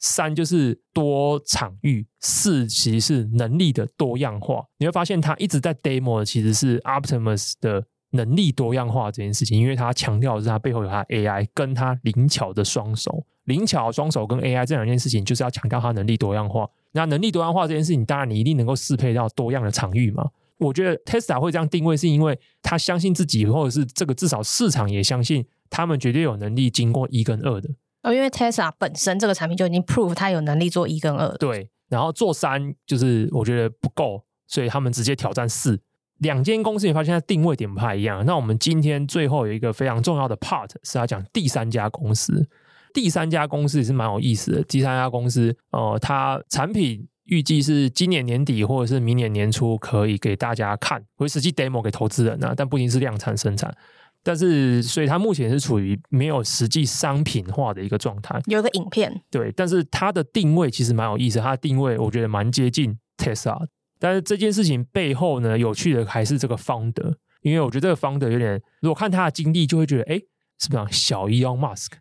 三就是多场域，四其实是能力的多样化。你会发现它一直在 demo 其实是 Optimus 的能力多样化这件事情，因为他强调的是他背后有他 AI 跟他灵巧的双手。灵巧双手跟 AI 这两件事情，就是要强调他能力多样化。那能力多样化这件事情，当然你一定能够适配到多样的场域嘛。我觉得 Tesla 会这样定位，是因为他相信自己，或者是这个至少市场也相信他们绝对有能力经过一跟二的。哦，因为 Tesla 本身这个产品就已经 prove 它有能力做一跟二。对，然后做三就是我觉得不够，所以他们直接挑战四。两间公司你发现它定位点不太一样。那我们今天最后有一个非常重要的 part 是要讲第三家公司。第三家公司也是蛮有意思的。第三家公司，呃，它产品。预计是今年年底或者是明年年初可以给大家看，会实际 demo 给投资人啊，但不一定是量产生产。但是，所以它目前是处于没有实际商品化的一个状态。有个影片，对，但是它的定位其实蛮有意思，它的定位我觉得蛮接近 Tesla。但是这件事情背后呢，有趣的还是这个 founder，因为我觉得这个 founder 有点，如果看他的经历，就会觉得，哎。是不是小 Elon Musk？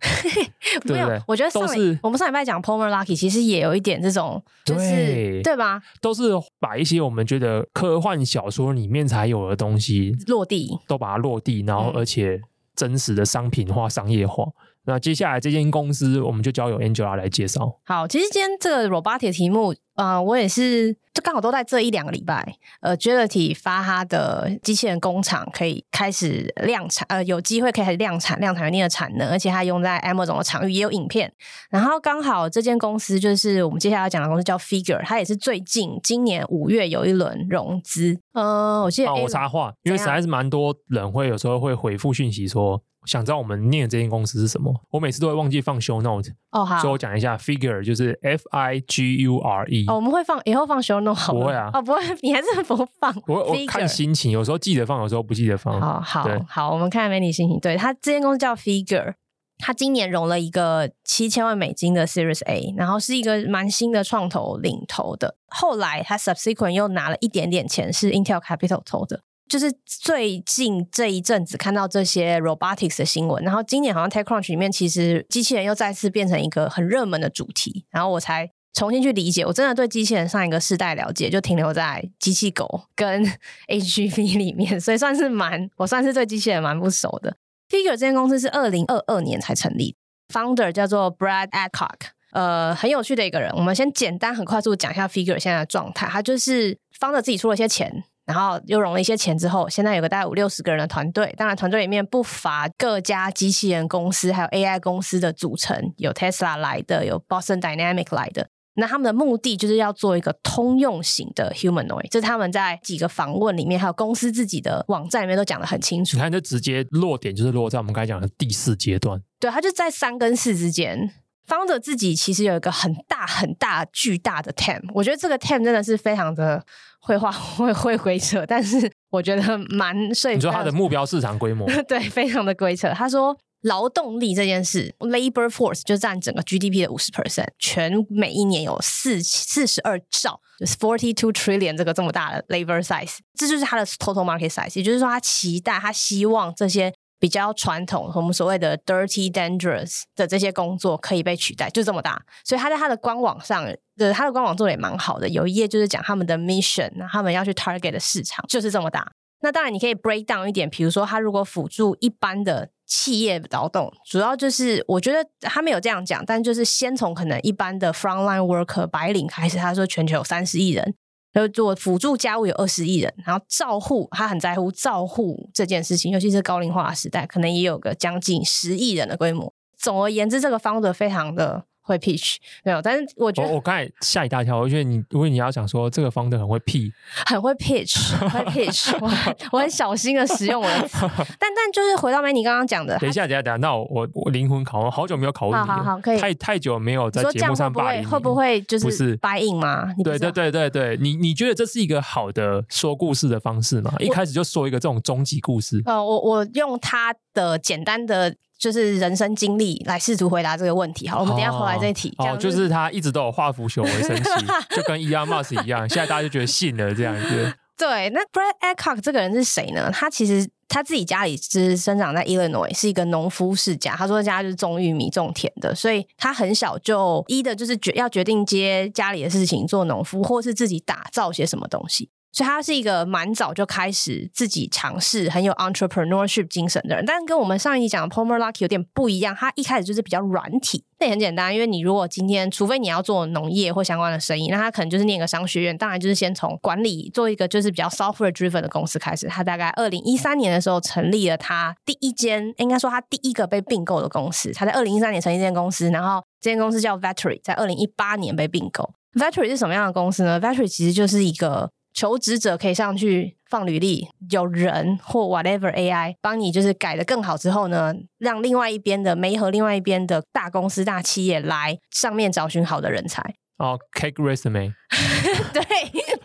[LAUGHS] 没有，我觉得都是我们上礼拜讲 Palmer Luckey，其实也有一点这种，就是对，对吧？都是把一些我们觉得科幻小说里面才有的东西落地，都把它落地，然后而且真实的商品化、商业化。那接下来这间公司，我们就交由 Angela 来介绍。好，其实今天这个 Robotic 的题目，呃，我也是就刚好都在这一两个礼拜，呃，Agility 发它的机器人工厂可以开始量产，呃，有机会可以开始量产，量产一定的产能，而且它用在 Amazon 的场域也有影片。然后刚好这间公司就是我们接下来要讲的公司叫 Figure，它也是最近今年五月有一轮融资。呃，我记得、哦、我插话，因为实在是蛮多人会有时候会回复讯息说。想知道我们念的这间公司是什么？我每次都会忘记放 show note 哦，好，所以我讲一下 figure 就是 F I G U R E 哦，我们会放以后放 show note 好不会啊？哦，不会，[LAUGHS] 你还是不放。我我看心情，有时候记得放，有时候不记得放。好好好，我们看美女心情。对，他这间公司叫 Figure，他今年融了一个七千万美金的 Series A，然后是一个蛮新的创投领投的。后来他 subsequent 又拿了一点点钱，是 Intel Capital 投的。就是最近这一阵子看到这些 robotics 的新闻，然后今年好像 TechCrunch 里面其实机器人又再次变成一个很热门的主题，然后我才重新去理解。我真的对机器人上一个世代了解就停留在机器狗跟 [LAUGHS] HGV 里面，所以算是蛮我算是对机器人蛮不熟的。Figure 这间公司是二零二二年才成立，Founder 叫做 Brad Adcock，呃，很有趣的一个人。我们先简单很快速讲一下 Figure 现在的状态，他就是 Founder 自己出了一些钱。然后又融了一些钱之后，现在有个大概五六十个人的团队，当然团队里面不乏各家机器人公司还有 AI 公司的组成，有 Tesla 来的，有 Boston Dynamic 来的。那他们的目的就是要做一个通用型的 humanoid，就是他们在几个访问里面，还有公司自己的网站里面都讲得很清楚。你看，就直接落点就是落在我们刚才讲的第四阶段。对，他就在三跟四之间。Founder 自己其实有一个很大很大巨大的 TAM，我觉得这个 TAM 真的是非常的会画 [LAUGHS] 会会规扯，但是我觉得蛮说服。你说他的目标市场规模？[LAUGHS] 对，非常的规扯。他说劳动力这件事，labor force 就占整个 GDP 的五十 percent，全每一年有四四十二兆，就是 forty two trillion 这个这么大的 labor size，这就是他的 total market size，也就是说他期待他希望这些。比较传统，我们所谓的 dirty dangerous 的这些工作可以被取代，就这么大。所以他在他的官网上，呃，他的官网做的也蛮好的。有一页就是讲他们的 mission，他们要去 target 的市场就是这么大。那当然你可以 break down 一点，比如说他如果辅助一般的企业劳动，主要就是我觉得他没有这样讲，但就是先从可能一般的 frontline worker 白领开始，他说全球有三十亿人。就做辅助家务有二十亿人，然后照护他很在乎照护这件事情，尤其是高龄化的时代，可能也有个将近十亿人的规模。总而言之，这个方的非常的会 pitch 没有，但是我觉得我我刚才吓一大跳，我觉得你如果你要讲说这个 founder 很会 P，很会 pitch，会 pitch，我我很小心的使用我的词，[LAUGHS] 但但就是回到 Manny 刚刚讲的，等一下等一下等一下，那我我灵魂拷问，好久没有拷问你了，好好好，可以，太太久没有在节目上霸凌，会不会就是不是 buy in 吗？对对对对对，你你觉得这是一个好的说故事的方式吗？一开始就说一个这种终极故事，呃，我我用他的简单的。就是人生经历来试图回答这个问题。好，我们等一下回来这一题。哦，就是他一直都有化腐朽为神奇，就跟 Elon Musk 一样。现在大家就觉得信了这样子。[LAUGHS] 对，那 Brad Adcock 这个人是谁呢？他其实他自己家里是生长在 Illinois，是一个农夫世家。他说家就是种玉米、种田的，所以他很小就一的就是决要决定接家里的事情，做农夫，或是自己打造些什么东西。所以他是一个蛮早就开始自己尝试、很有 entrepreneurship 精神的人，但是跟我们上一集讲的 Palmer Luckey 有点不一样。他一开始就是比较软体，那也很简单，因为你如果今天除非你要做农业或相关的生意，那他可能就是念个商学院，当然就是先从管理做一个就是比较 software driven 的公司开始。他大概二零一三年的时候成立了他第一间，应该说他第一个被并购的公司。他在二零一三年成立这间公司，然后这间公司叫 Vettery，在二零一八年被并购。Vettery 是什么样的公司呢？Vettery 其实就是一个。求职者可以上去放履历，有人或 whatever AI 帮你，就是改的更好之后呢，让另外一边的媒和另外一边的大公司、大企业来上面找寻好的人才。哦，cake resume。[LAUGHS] 对，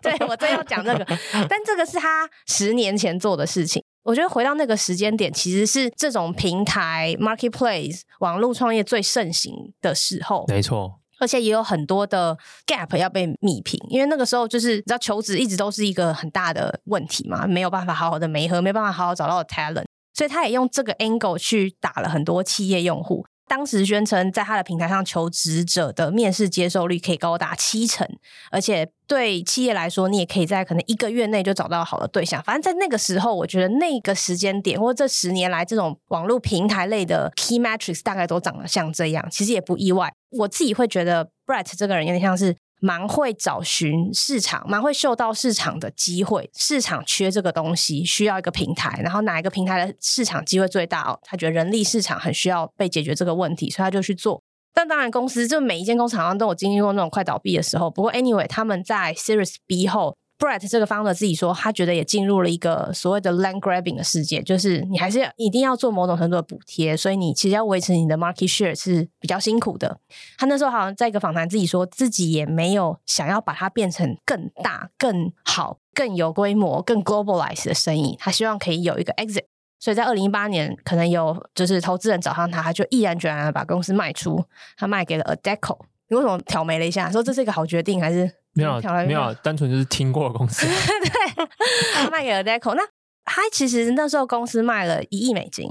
对我正要讲这个，[LAUGHS] 但这个是他十年前做的事情。我觉得回到那个时间点，其实是这种平台 marketplace 网络创业最盛行的时候。没错。而且也有很多的 gap 要被弭平，因为那个时候就是你知道求职一直都是一个很大的问题嘛，没有办法好好的媒合，没办法好好找到 talent，所以他也用这个 angle 去打了很多企业用户。当时宣称，在他的平台上求职者的面试接受率可以高达七成，而且对企业来说，你也可以在可能一个月内就找到好的对象。反正，在那个时候，我觉得那个时间点，或这十年来，这种网络平台类的 key matrix 大概都长得像这样，其实也不意外。我自己会觉得，Brett 这个人有点像是。蛮会找寻市场，蛮会嗅到市场的机会。市场缺这个东西，需要一个平台，然后哪一个平台的市场机会最大哦？他觉得人力市场很需要被解决这个问题，所以他就去做。但当然，公司就每一间工厂好像都有经历过那种快倒闭的时候。不过，anyway，他们在 Series B 后。Brett 这个 founder 自己说，他觉得也进入了一个所谓的 land grabbing 的世界，就是你还是一定要做某种程度的补贴，所以你其实要维持你的 market share 是比较辛苦的。他那时候好像在一个访谈自己说自己也没有想要把它变成更大、更好、更有规模、更 globalized 的生意，他希望可以有一个 exit。所以在二零一八年，可能有就是投资人找上他，他就毅然决然的把公司卖出，他卖给了 Adecco。你为什么挑眉了一下，说这是一个好决定还是？没有，没有，单纯就是听过的公司。[LAUGHS] 对，他卖给了 Adecco。那他其实那时候公司卖了一亿美金，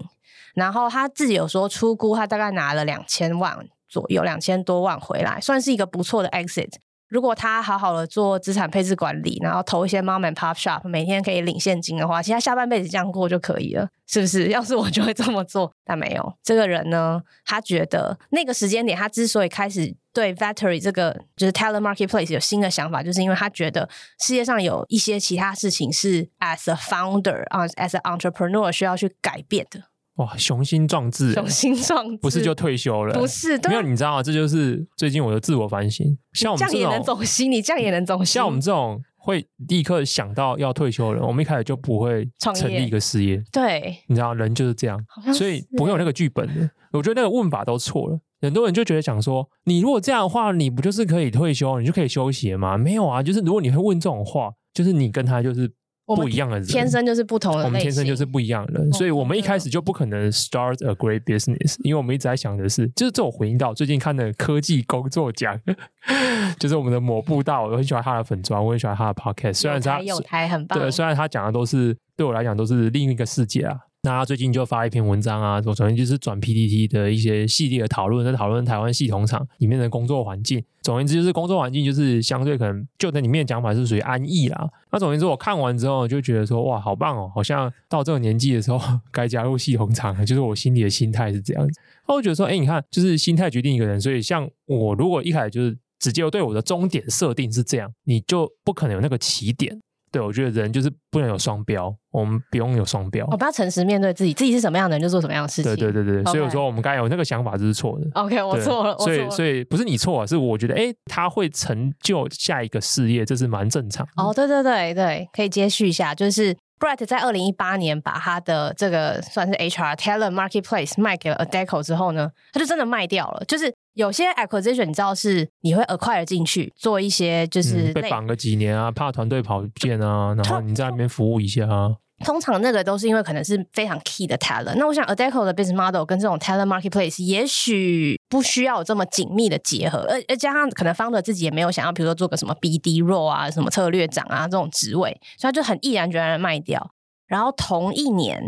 然后他自己有说出估，他大概拿了两千万左右，两千多万回来，算是一个不错的 exit。如果他好好的做资产配置管理，然后投一些 mom and pop shop，每天可以领现金的话，其实他下半辈子这样过就可以了，是不是？[LAUGHS] 要是我就会这么做，但没有。这个人呢，他觉得那个时间点，他之所以开始对 Vettery 这个就是 talent marketplace 有新的想法，就是因为他觉得世界上有一些其他事情是 as a founder 啊，as an entrepreneur 需要去改变的。哇，雄心壮志，雄心壮志，不是就退休了？不是，没有，你知道吗？这就是最近我的自我反省。像我们这，这样也能走心，你这样也能走心。像我们这种会立刻想到要退休的人，我们一开始就不会成立一个事业。对，你知道，人就是这样，所以不会有那个剧本的。我觉得那个问法都错了。很多人就觉得想说，你如果这样的话，你不就是可以退休，你就可以休息吗？没有啊，就是如果你会问这种话，就是你跟他就是。不一样的人，天生就是不同的。我们天生就是不一样的人，所以我们一开始就不可能 start a great business，因为我们一直在想的是，就是这种回应到最近看的科技工作奖，[LAUGHS] 就是我们的抹布大，我很喜欢他的粉装，我很喜欢他的 podcast，虽然他有台很棒，对，虽然他讲的都是对我来讲都是另一个世界啊。那他最近就发一篇文章啊，我首先就是转 PPT 的一些系列的讨论，在讨论台湾系统厂里面的工作环境。总言之，就是工作环境就是相对可能就在里面讲法是属于安逸啦。那总言之，我看完之后就觉得说，哇，好棒哦，好像到这个年纪的时候该加入系统厂了。就是我心里的心态是这样子。那我觉得说，哎，你看，就是心态决定一个人。所以像我如果一开始就是直接对我的终点设定是这样，你就不可能有那个起点。对，我觉得人就是不能有双标，我们不用有双标。我不要诚实面对自己，自己是什么样的人就做什么样的事情。对对对对所以我说我们刚才有那个想法就是错的。OK，我错了，所以所以不是你错，是我觉得哎，他会成就下一个事业，这是蛮正常的。哦，对对对对，可以接续一下，就是 Brett 在二零一八年把他的这个算是 HR Talent Marketplace 卖给了 Adecco 之后呢，他就真的卖掉了，就是。有些 acquisition 你知道是你会 acquire 进去做一些就是、嗯、被绑个几年啊，怕团队跑不见啊，然后你在那边服务一下啊。通常那个都是因为可能是非常 key 的 talent。那我想 Adecco 的 business model 跟这种 talent marketplace 也许不需要有这么紧密的结合，而而加上可能 founder 自己也没有想要，比如说做个什么 BD role 啊，什么策略长啊这种职位，所以他就很毅然决然的卖掉。然后同一年，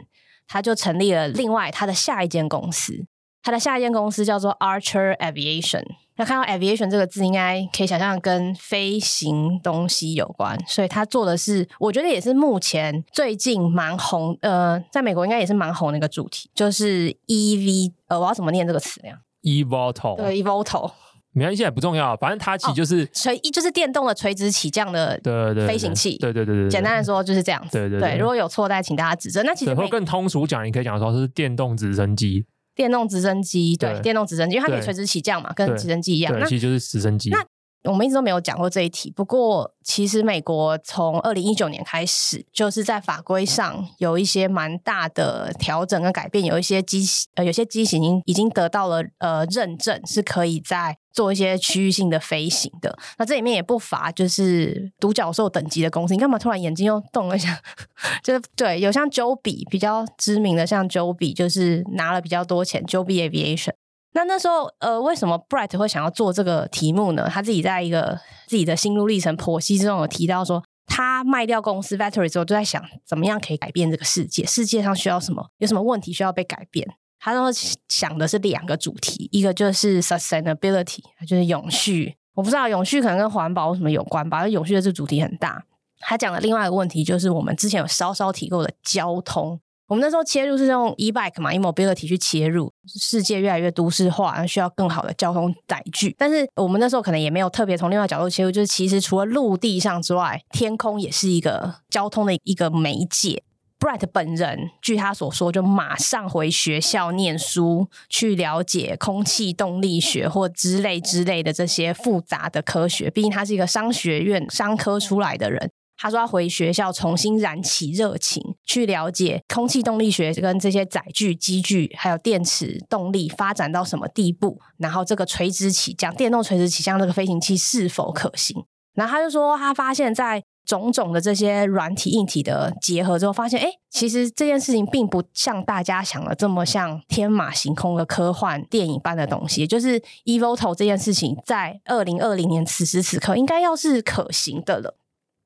他就成立了另外他的下一间公司。他的下一间公司叫做 Archer Aviation。那看到 aviation 这个字，应该可以想象跟飞行东西有关，所以他做的是，我觉得也是目前最近蛮红，呃，在美国应该也是蛮红的一个主题，就是 EV，呃，我要怎么念这个词呀？eVTOL。对，eVTOL。没关系，也不重要，反正它其实就是、哦、垂，就是电动的垂直起降的飞行器。对对对对，对，简单的说就是这样子。对对对，如果有错，再请大家指正。那其实会更通俗讲，你可以讲说是电动直升机。电动直升机，对，对电动直升机，因为它可以垂直起降嘛，跟直升机一样。那其实就是直升机。那我们一直都没有讲过这一题。不过，其实美国从二零一九年开始，就是在法规上有一些蛮大的调整跟改变，有一些机呃，有些机型已经得到了呃认证，是可以在。做一些区域性的飞行的，那这里面也不乏就是独角兽等级的公司。你干嘛突然眼睛又动了一下？[LAUGHS] 就是对，有像 Joby 比较知名的，像 Joby 就是拿了比较多钱，Joby Aviation。那那时候呃，为什么 Brett 会想要做这个题目呢？他自己在一个自己的心路历程剖析之中有提到说，他卖掉公司 Vettery 之后，就在想怎么样可以改变这个世界，世界上需要什么，有什么问题需要被改变。他都想的是两个主题，一个就是 sustainability，就是永续。我不知道永续可能跟环保什么有关吧？因为永续的这主题很大。他讲的另外一个问题就是我们之前有稍稍提过的交通。我们那时候切入是用 e-bike 嘛，e-mobility 去切入。世界越来越都市化，需要更好的交通载具。但是我们那时候可能也没有特别从另外角度切入，就是其实除了陆地上之外，天空也是一个交通的一个媒介。Brett 本人，据他所说，就马上回学校念书，去了解空气动力学或之类之类的这些复杂的科学。毕竟他是一个商学院商科出来的人，他说要回学校重新燃起热情，去了解空气动力学跟这些载具、机具还有电池动力发展到什么地步，然后这个垂直起降、电动垂直起降这个飞行器是否可行。然后他就说，他发现，在种种的这些软体硬体的结合之后，发现，哎，其实这件事情并不像大家想的这么像天马行空的科幻电影般的东西。就是 eVTOL 这件事情，在二零二零年此时此刻，应该要是可行的了。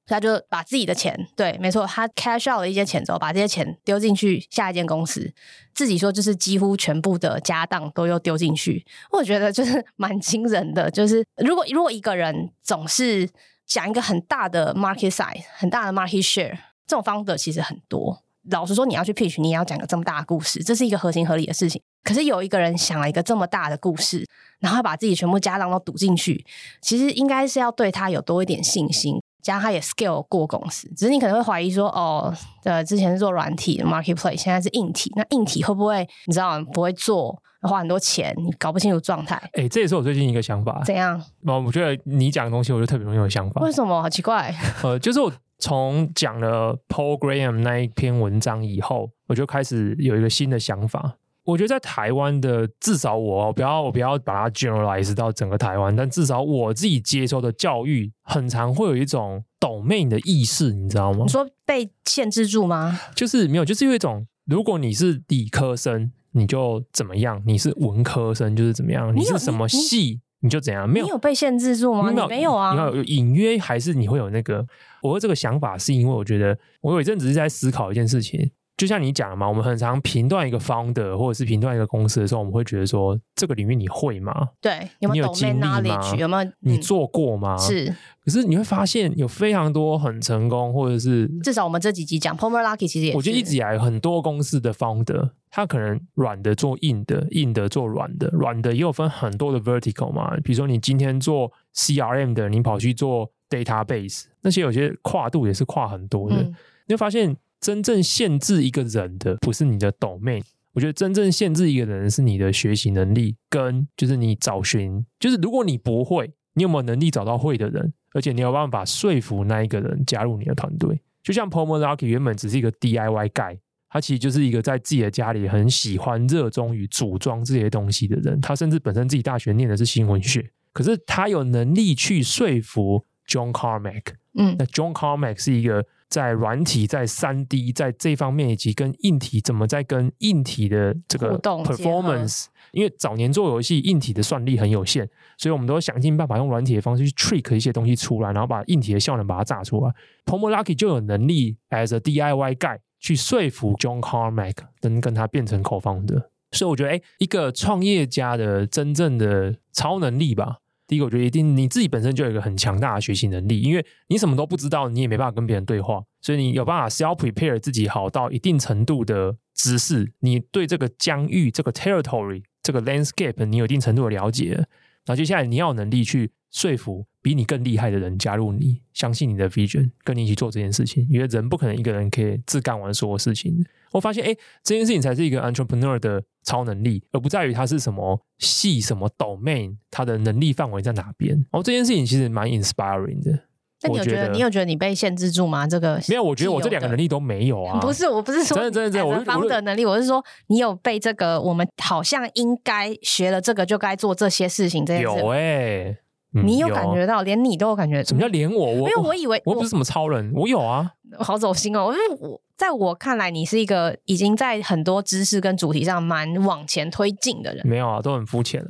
他就把自己的钱，对，没错，他 cash out 了一些钱之后，把这些钱丢进去下一间公司，自己说就是几乎全部的家当都又丢进去。我觉得就是 [LAUGHS] 蛮惊人的，就是如果如果一个人总是。讲一个很大的 market size，很大的 market share，这种方的其实很多。老实说，你要去 pitch，你也要讲个这么大的故事，这是一个合情合理的事情。可是有一个人想了一个这么大的故事，然后把自己全部家当都赌进去，其实应该是要对他有多一点信心。加上他也 scale 过公司，只是你可能会怀疑说，哦，呃，之前是做软体的 marketplace，现在是硬体，那硬体会不会你知道不会做？花很多钱，你搞不清楚状态。哎、欸，这也是我最近一个想法。怎样？哦，我觉得你讲的东西，我就特别容易有想法。为什么？好奇怪。[LAUGHS] 呃，就是我从讲了 Paul Graham 那一篇文章以后，我就开始有一个新的想法。我觉得在台湾的，至少我不要我不要把它 generalize 到整个台湾，但至少我自己接受的教育，很常会有一种 domain 的意识，你知道吗？你说被限制住吗？就是没有，就是有一种，如果你是理科生。你就怎么样？你是文科生就是怎么样？你，你是什么系你，就怎样？没有，你有被限制住吗？你没有，没有啊。你隐约还是你会有那个？我有这个想法是因为我觉得我有一阵子是在思考一件事情。就像你讲的嘛，我们很常评断一个 founder 或者是评断一个公司的时候，我们会觉得说，这个领域你会吗？对，有没有经历吗？有没有你做过吗？是。可是你会发现有非常多很成功，或者是至少我们这几集讲 Palmer Luckey 其实也，我觉得一直以来很多公司的 founder，他可能软的做硬的，硬的做软的，软的也有分很多的 vertical 嘛。比如说你今天做 CRM 的，你跑去做 database，那些有些跨度也是跨很多的。嗯、你会发现，真正限制一个人的不是你的 domain，我觉得真正限制一个人是你的学习能力跟就是你找寻，就是如果你不会，你有没有能力找到会的人，而且你有办法说服那一个人加入你的团队。就像 Pomology 原本只是一个 DIY guy，他其实就是一个在自己的家里很喜欢、热衷于组装这些东西的人。他甚至本身自己大学念的是新闻学。可是他有能力去说服 John Carmack，嗯，那 John Carmack 是一个在软体、在三 D 在这方面以及跟硬体怎么在跟硬体的这个 performance，因为早年做游戏硬体的算力很有限，所以我们都想尽办法用软体的方式去 trick 一些东西出来，然后把硬体的效能把它炸出来。Pomo Lucky 就有能力 as a DIY guy 去说服 John Carmack，能跟他变成 co-founder。所以我觉得，哎，一个创业家的真正的超能力吧。第一个，我觉得一定你自己本身就有一个很强大的学习能力，因为你什么都不知道，你也没办法跟别人对话，所以你有办法 self prepare 自己好到一定程度的知识，你对这个疆域、这个 territory、这个 landscape，你有一定程度的了解，然后接下来你要有能力去说服比你更厉害的人加入你，相信你的 vision，跟你一起做这件事情，因为人不可能一个人可以自干完所有事情。我发现，哎，这件事情才是一个 entrepreneur 的超能力，而不在于他是什么系、什么 domain，他的能力范围在哪边。哦，这件事情其实蛮 inspiring 的。那你有觉得，你有觉得你被限制住吗？这个没有，我觉得我这两个能力都没有啊。[LAUGHS] 不是，我不是说真的真的真的，我方的能力，我是说你有被这个，我们好像应该学了这个就该做这些事情。这件事有哎、欸。你有感觉到，连你都有感觉。什么叫连我？我因为我以为我不是什么超人，我有啊，好走心哦。因为我在我看来，你是一个已经在很多知识跟主题上蛮往前推进的人。没有啊，都很肤浅啊。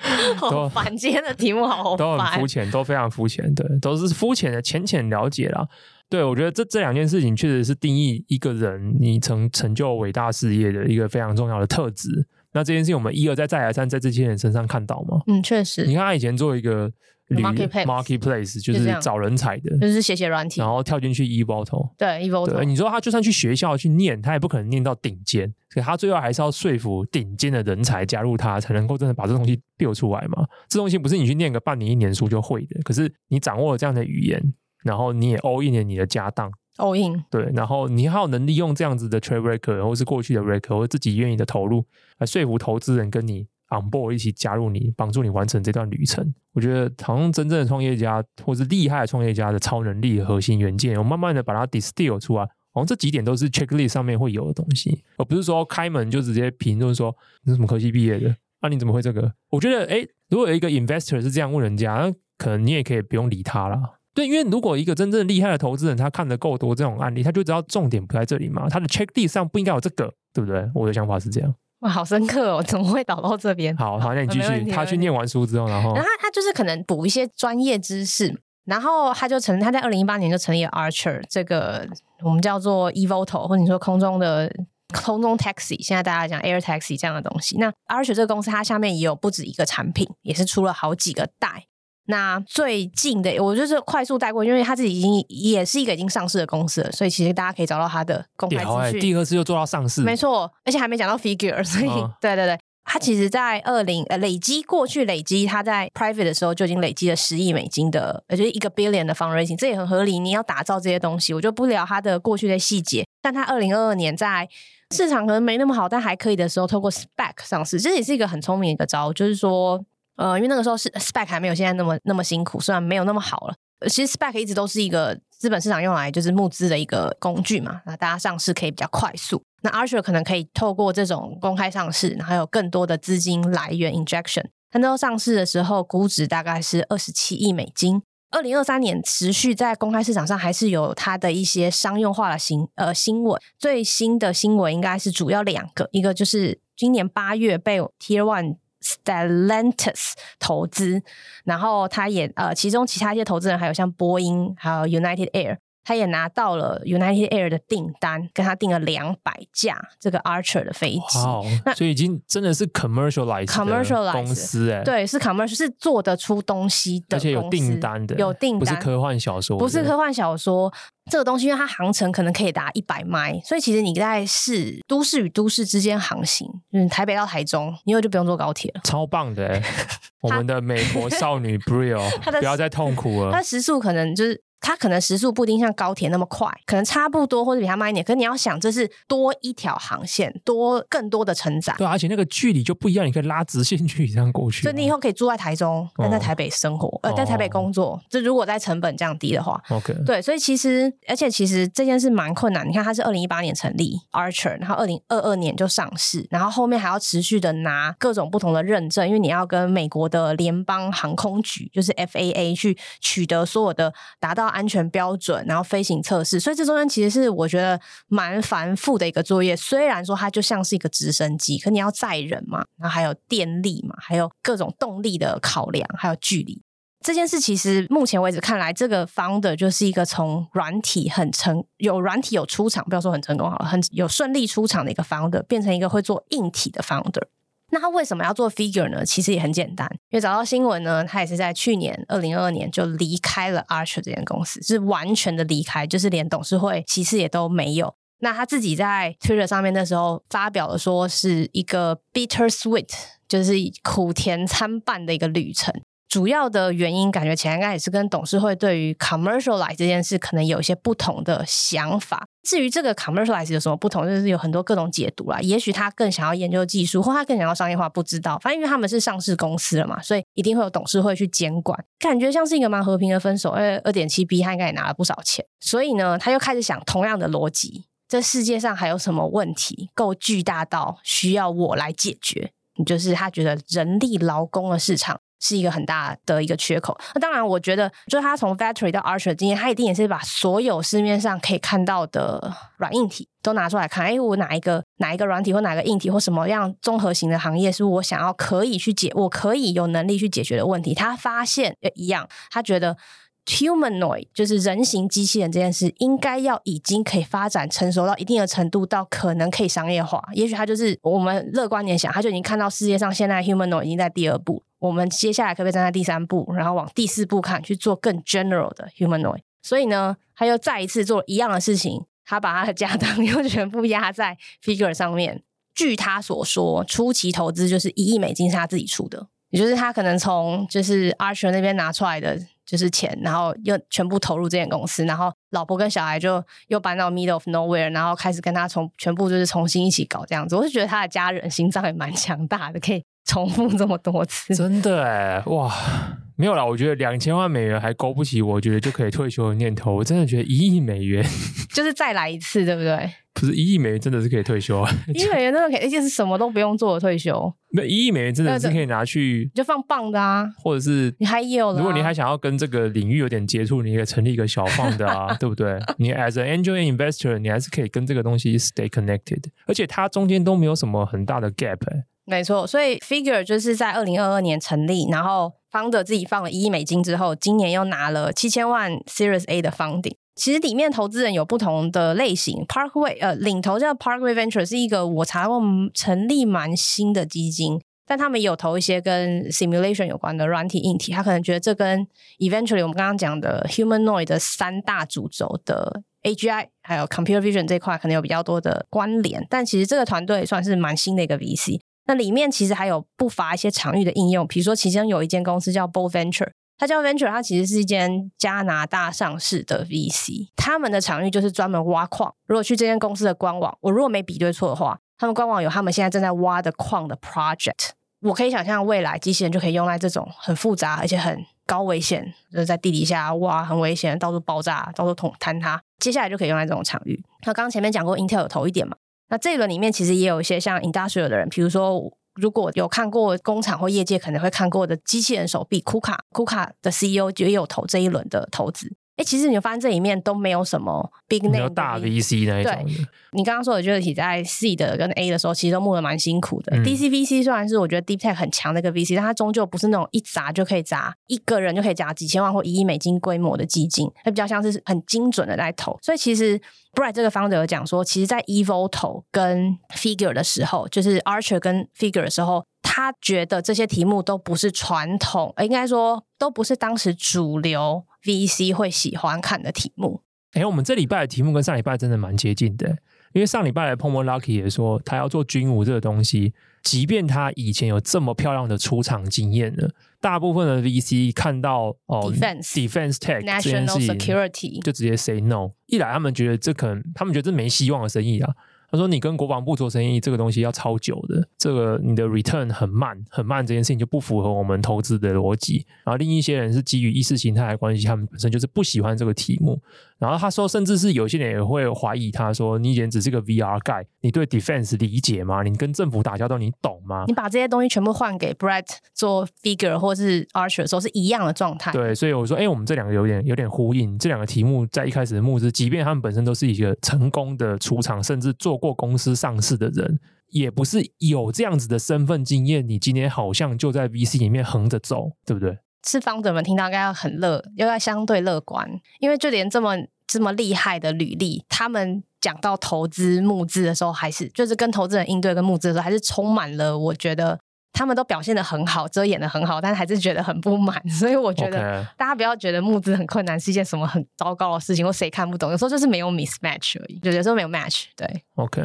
[LAUGHS] 好烦，今天的题目好，都很肤浅，都非常肤浅，对，都是肤浅的浅浅了解啦。对，我觉得这这两件事情确实是定义一个人你成成就伟大事业的一个非常重要的特质。那这件事情我们一而再再而三在这些人身上看到吗？嗯，确实。你看他以前做一个 marketplace marketplace 就是找人才的，就是写写软体，然后跳进去 eVTOL。对 eVTOL。对，你说他就算去学校去念，他也不可能念到顶尖，所以他最后还是要说服顶尖的人才加入他，才能够真的把这东西 build 出来嘛。这东西不是你去念个半年一年书就会的，可是你掌握了这样的语言，然后你也 all in 了你的家当。all in 对，然后你还有能力用这样子的 track record，或是过去的 record，或自己愿意的投入来说服投资人跟你 on board 一起加入你，帮助你完成这段旅程。我觉得，好像真正的创业家或是厉害的创业家的超能力核心元件，我慢慢的把它 distill 出来，好像这几点都是 checklist 上面会有的东西，而不是说开门就直接评论说你是什么科系毕业的，那、你怎么会这个？我觉得，哎，如果有一个 investor 是这样问人家，那可能你也可以不用理他了。对，因为如果一个真正厉害的投资人，他看得够多这种案例，他就知道重点不在这里嘛。他的 checklist 上不应该有这个，对不对？我的想法是这样。哇，好深刻哦，怎么会导到这边？好好，那你继续。他去念完书之后，然后，然后他他就是可能补一些专业知识，然后他就成，他在二零一八年就成立了 Archer 这个我们叫做 eVTOL，或者你说空中的空中 taxi，现在大家讲 Air Taxi 这样的东西。那 Archer 这个公司，它下面也有不止一个产品，也是出了好几个代。那最近的，我就是快速带过，因为他自己已经也是一个已经上市的公司了，所以其实大家可以找到他的公开资讯。第二次又做到上市，没错，而且还没讲到 figure，所以、哦、对 [LAUGHS] 对对，他其实在二零呃累积过去累积他在 private 的时候就已经累积了十亿美金的，也就是一个 billion 的 fundraising，这也很合理。你要打造这些东西，我就不聊它的过去的细节。但他二零二二年在市场可能没那么好，但还可以的时候，透过 SPAC 上市，这也是一个很聪明的一个招，就是说。呃，因为那个时候是 SPAC 还没有现在那么那么辛苦，虽然没有那么好了。其实 SPAC 一直都是一个资本市场用来就是募资的一个工具嘛，那大家上市可以比较快速。那 Archer 可能可以透过这种公开上市，然后有更多的资金来源 injection。它那时候上市的时候估值大概是二十七亿美金。二零二三年持续在公开市场上还是有它的一些商用化的新呃新闻。最新的新闻应该是主要两个，一个就是今年八月被 Tier One。Stellantis 投资，然后他也呃，其中其他一些投资人还有像波音，还有 United Air，他也拿到了 United Air 的订单，跟他订了两百架这个 Archer 的飞机。哇，那所以已经真的是 commercialized commercialized 公司哎，对，是 commercial 是做得出东西的，而且有订单的，有订单，不是科幻小说，不是科幻小说。这个东西因为它航程可能可以达一百迈，所以其实你在市都市与都市之间航行，嗯，台北到台中，你以后就不用坐高铁了，超棒的！[LAUGHS] 我们的美国少女 Brielle，[LAUGHS] 不要再痛苦了。它时速可能就是。它可能时速不一定像高铁那么快，可能差不多或者比它慢一点。可是你要想，这是多一条航线，多更多的承载。对，而且那个距离就不一样，你可以拉直线距离这样过去。所以你以后可以住在台中，但在台北生活，哦、呃，在台北工作。这、哦、如果在成本降低的话，OK。对，所以其实，而且其实这件事蛮困难。你看，它是二零一八年成立 Archer，然后二零二二年就上市，然后后面还要持续的拿各种不同的认证，因为你要跟美国的联邦航空局，就是 FAA 去取得所有的达到安全标准。然后飞行测试，所以这中间其实是我觉得蛮繁复的一个作业。虽然说它就像是一个直升机，可你要载人嘛，然后还有电力嘛，还有各种动力的考量，还有距离。这件事其实目前为止看来，这个 founder 就是一个从软体很成有软体有出场，不要说很成功好了，很有顺利出场的一个 founder，变成一个会做硬体的 founder。那他为什么要做 Figure 呢？其实也很简单，因为找到新闻呢，他也是在去年二零二二年就离开了 Archer 这间公司，是完全的离开，就是连董事会其实也都没有。那他自己在 Twitter 上面的时候发表了说，是一个 bitter sweet，就是苦甜参半的一个旅程。主要的原因感觉起来应该也是跟董事会对于 commercialize 这件事可能有一些不同的想法。至于这个 commercialize 有什么不同，就是有很多各种解读啦。也许他更想要研究技术，或他更想要商业化，不知道。反正因为他们是上市公司了嘛，所以一定会有董事会去监管。感觉像是一个蛮和平的分手。因为二点七 B 他应该也拿了不少钱，所以呢，他又开始想同样的逻辑：这世界上还有什么问题够巨大到需要我来解决？就是他觉得人力劳工的市场。是一个很大的一个缺口。那当然，我觉得，就是他从 Vettery 到 Archer 的经验，他一定也是把所有市面上可以看到的软硬体都拿出来看。哎，我哪一个哪一个软体或哪个硬体或什么样综合型的行业是我想要可以去解，我可以有能力去解决的问题。他发现一样，他觉得。Humanoid 就是人形机器人这件事，应该要已经可以发展成熟到一定的程度，到可能可以商业化。也许他就是我们乐观点想，他就已经看到世界上现在 Humanoid 已经在第二步，我们接下来可不可以站在第三步，然后往第四步看，去做更 general 的 Humanoid。所以呢，他又再一次做一样的事情，他把他的家当又全部压在 Figure 上面。据他所说，初期投资就是一亿美金是他自己出的，也就是他可能从就是 Archer 那边拿出来的。就是钱，然后又全部投入这间公司，然后老婆跟小孩就又搬到 middle of nowhere，然后开始跟他从全部就是重新一起搞这样子。我是觉得他的家人心脏也蛮强大的，可以重复这么多次。真的哎，哇，没有啦，我觉得两千万美元还勾不起，我觉得就可以退休的念头。我真的觉得一亿美元 [LAUGHS] [LAUGHS] 就是再来一次，对不对？不是一亿美元真的是可以退休啊！[LAUGHS] 一亿美元真的可以，而且是什么都不用做的退休。那一亿美元真的是可以拿去就放棒的啊，或者是你还有，如果你还想要跟这个领域有点接触，你可以成立一个小放的啊，对不对？你 as an angel investor，你还是可以跟这个东西 stay connected，而且它中间都没有什么很大的 gap，欸。没错，所以 Figure 就是在二零二二年成立，然后 founder 自己放了一亿美金之后，今年又拿了七千万 Series A 的 funding。其实里面投资人有不同的类型，Parkway 呃，领头叫 Parkway Venture 是一个我查过成立蛮新的基金，但他们有投一些跟 simulation 有关的软体硬体，他可能觉得这跟 eventually 我们刚刚讲的 humanoid 的三大主轴的 AGI 还有 computer vision 这块可能有比较多的关联，但其实这个团队算是蛮新的一个 VC，那里面其实还有不乏一些场域的应用，比如说其中有一间公司叫 Bull Venture。它叫 Venture，它其实是一间加拿大上市的 VC，他们的场域就是专门挖矿。如果去这间公司的官网，我如果没比对错的话，他们官网有他们现在正在挖的矿的 project。我可以想象未来机器人就可以用在这种很复杂而且很高危险，就是在地底下挖很危险，到处爆炸，到处捅坍塌，接下来就可以用在这种场域。那刚刚前面讲过，Intel 有投一点嘛？那这一轮里面其实也有一些像 Industrial 的人，比如说。如果有看过工厂或业界可能会看过的机器人手臂，库卡库卡的 CEO 也有投这一轮的投资。哎，其实你发现这里面都没有什么 big name 大 VC 那一种。对，你刚刚说的 Agility 在 C 的跟 A 的时候，其实都募的蛮辛苦的。嗯、DCVC 虽然是我觉得 Deep Tech 很强的一个 VC，但它终究不是那种一砸就可以砸一个人就可以砸几千万或一亿美金规模的基金，它比较像是很精准的在投。所以其实 Brett 这个 founder 有讲说，其实，在 eVoto 跟 Figure 的时候，就是 Archer 跟 Figure 的时候，他觉得这些题目都不是传统，应该说都不是当时主流。VC 会喜欢看的题目。哎，我们这礼拜的题目跟上礼拜真的蛮接近的，因为上礼拜的 Pomology 也说他要做军武这个东西，即便他以前有这么漂亮的出场经验了，大部分的 VC 看到哦 Defense Defense Tech National Security 就直接 say no。一来他们觉得这可能，他们觉得这没希望的生意啊。他说：“你跟国防部做生意，这个东西要超久的，这个你的 return 很慢，很慢，这件事情就不符合我们投资的逻辑。然后另一些人是基于意识形态的关系，他们本身就是不喜欢这个题目。然后他说，甚至是有些人也会怀疑他说，你以前只是个 VR guy，你对 defense 理解吗？你跟政府打交道，你懂吗？你把这些东西全部换给 Brett 做 figure 或是 Archer 的时候，是一样的状态。对，所以我说，哎，我们这两个有点有点呼应。这两个题目在一开始的募资，即便他们本身都是一个成功的出场，甚至做过公司上市的人，也不是有这样子的身份经验。你今天好像就在 VC 里面横着走，对不对？是 founder 们听到应该要很乐，又要相对乐观，因为就连这么这么厉害的履历，他们讲到投资募资的时候，还是就是跟投资人应对跟募资的时候，还是充满了我觉得他们都表现的很好，遮掩的很好，但是还是觉得很不满。[LAUGHS] 所以我觉得大家不要觉得募资很困难是一件什么很糟糕的事情，或谁看不懂，有时候就是没有 mismatch 而已，就有时候没有 match。对，OK。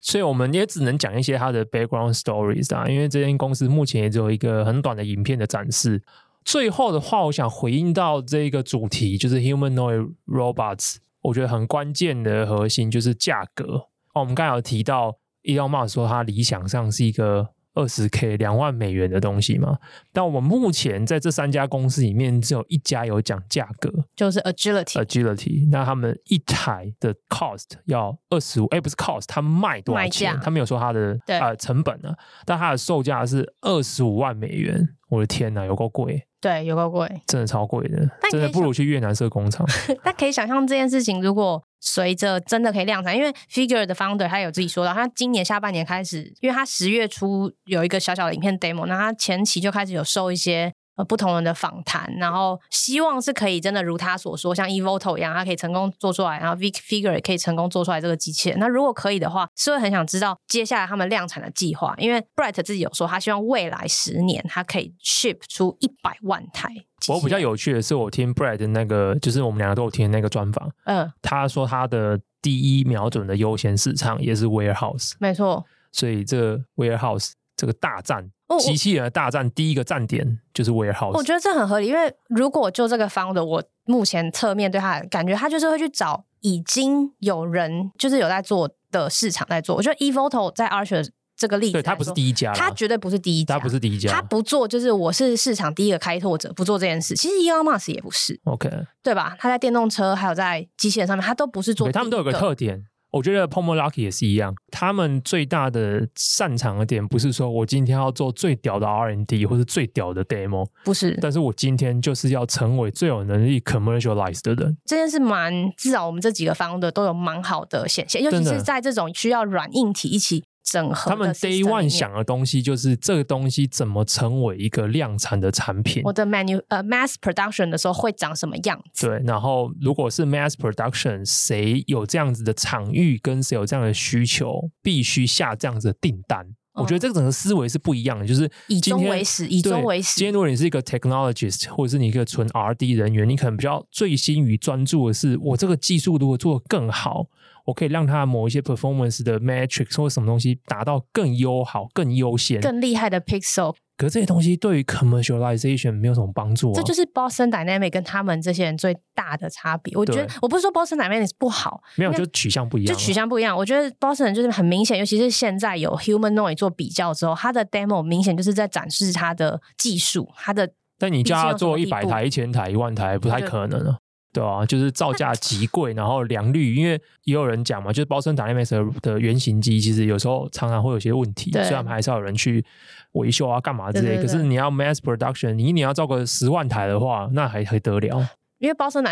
所以我们也只能讲一些他的 background stories 啊，因为这间公司目前也只有一个很短的影片的展示。最后的话，我想回应到这个主题，就是 humanoid robots。我觉得很关键的核心就是价格。哦，我们刚才有提到，Elon Musk 说他理想上是一个二十 K 两万美元的东西嘛。但我们目前在这三家公司里面，只有一家有讲价格，就是 Agility。Agility，那他们一台的 cost 要二十五，哎，不是 cost，他卖多少钱？他没有说他的呃成本呢，但他的售价是二十五万美元。我的天哪，有够贵！对，有够贵，真的超贵的，真的不如去越南设工厂。[LAUGHS] 但可以想象这件事情，如果随着真的可以量产，因为 Figure 的 founder 他有自己说到，他今年下半年开始，因为他十月初有一个小小的影片 demo，那他前期就开始有收一些。呃，不同人的访谈，然后希望是可以真的如他所说，像 eVoto 一样，他可以成功做出来，然后 Vic Figure 也可以成功做出来这个机器人。那如果可以的话，是会很想知道接下来他们量产的计划，因为 Brett 自己有说，他希望未来十年他可以 ship 出一百万台。我比较有趣的是，我听 Brett 的那个，就是我们两个都有听那个专访，嗯，他说他的第一瞄准的优先市场也是 warehouse，没错，所以这个 warehouse 这个大战。机器人的大战第一个站点就是 warehouse。我觉得这很合理，因为如果就这个 founder，我目前侧面对他的感觉，他就是会去找已经有人就是有在做的市场在做。我觉得 eVoto 在 Archer 这个例子，对，他不是第一家，他绝对不是第一家，他不是第一家，他不做就是我是市场第一个开拓者，不做这件事。其实 Elon Musk 也不是，OK，对吧？他在电动车还有在机器人上面，他都不是做，他们都有个特点。我觉得 Pomology 也是一样，他们最大的擅长的点不是说我今天要做最屌的 R&D 或是最屌的 demo，不是，但是我今天就是要成为最有能力 commercialize 的人。这件事蛮，至少我们这几个 founder 都有蛮好的显现，尤其是在这种需要软硬体一起。整合他们 Day One 想的东西就是这个东西怎么成为一个量产的产品。我的 manu 呃 mass production 的时候会长什么样子？对，然后如果是 mass production，谁有这样子的场域跟谁有这样的需求，必须下这样子的订单。嗯、我觉得这个整个思维是不一样的，就是以终为始，以终为始。今天如果你是一个 technologist，或者是你一个纯 R&D 人员，你可能比较醉心于专注的是我这个技术如果做得更好。我可以让它某一些 performance 的 metrics 或什么东西达到更优好、更优先、更厉害的 pixel。可是这些东西对于 commercialization 没有什么帮助啊。这就是 Boston Dynamics 跟他们这些人最大的差别。我觉得我不是说 Boston Dynamics 不好，没有，就取向不一样，就取向不一样。我觉得 Boston 就是很明显，尤其是现在有 humanoid 做比较之后，他的 demo 明显就是在展示他的技术，他的。但你叫他做一百台、一千台、一万台，不太可能啊。对啊，就是造价极贵，然后良率，因为也有人讲嘛，就是 Boston Dynamics 的原型机，其实有时候常常会有些问题，虽然还是要有人去维修啊、干嘛之类。可是你要 mass production，你一年要造个十万台的话，那还还得了？因为 Boston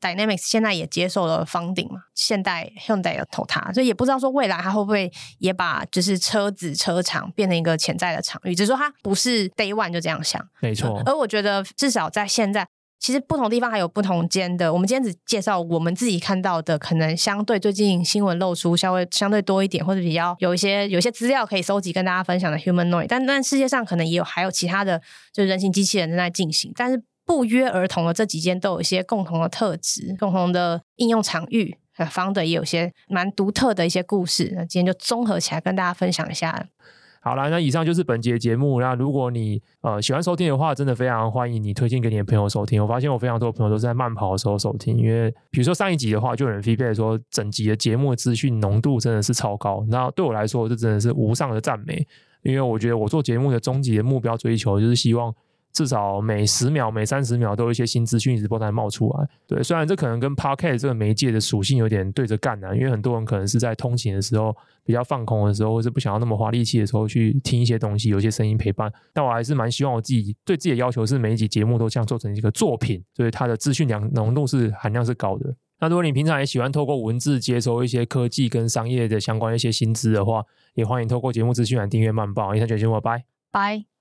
Dynamics 现在也接受了 funding 嘛，现代 Hyundai 有投它，所以也不知道说未来它会不会也把就是车子车厂变成一个潜在的场域，只是说它不是 Day One 就这样想，没错。而我觉得至少在现在。其实不同地方还有不同间的，我们今天只介绍我们自己看到的，可能相对最近新闻露出稍微相对多一点，或者比较有一些有一些资料可以收集跟大家分享的 Humanoid，但但世界上可能也有还有其他的，就是人形机器人正在进行，但是不约而同的这几间都有一些共同的特质、共同的应用场域，方的也有些蛮独特的一些故事，那今天就综合起来跟大家分享一下。好了，那以上就是本节节目。那如果你呃喜欢收听的话，真的非常欢迎你推荐给你的朋友收听。我发现我非常多朋友都是在慢跑的时候收听，因为比如说上一集的话，就有人 feedback 说整集的节目资讯浓度真的是超高。那对我来说，这真的是无上的赞美，因为我觉得我做节目的终极的目标追求就是希望。至少每十秒、每三十秒都有一些新资讯一直不断冒出来。对，虽然这可能跟 Podcast 这个媒介的属性有点对着干啊，因为很多人可能是在通勤的时候、比较放空的时候，或是不想要那么花力气的时候去听一些东西，有些声音陪伴。但我还是蛮希望我自己对自己的要求是每一集节目都像做成一个作品，所以它的资讯量浓度是含量是高的。那如果你平常也喜欢透过文字接收一些科技跟商业的相关一些新知的话，也欢迎透过节目资讯来订阅慢报。以上就节目，拜拜。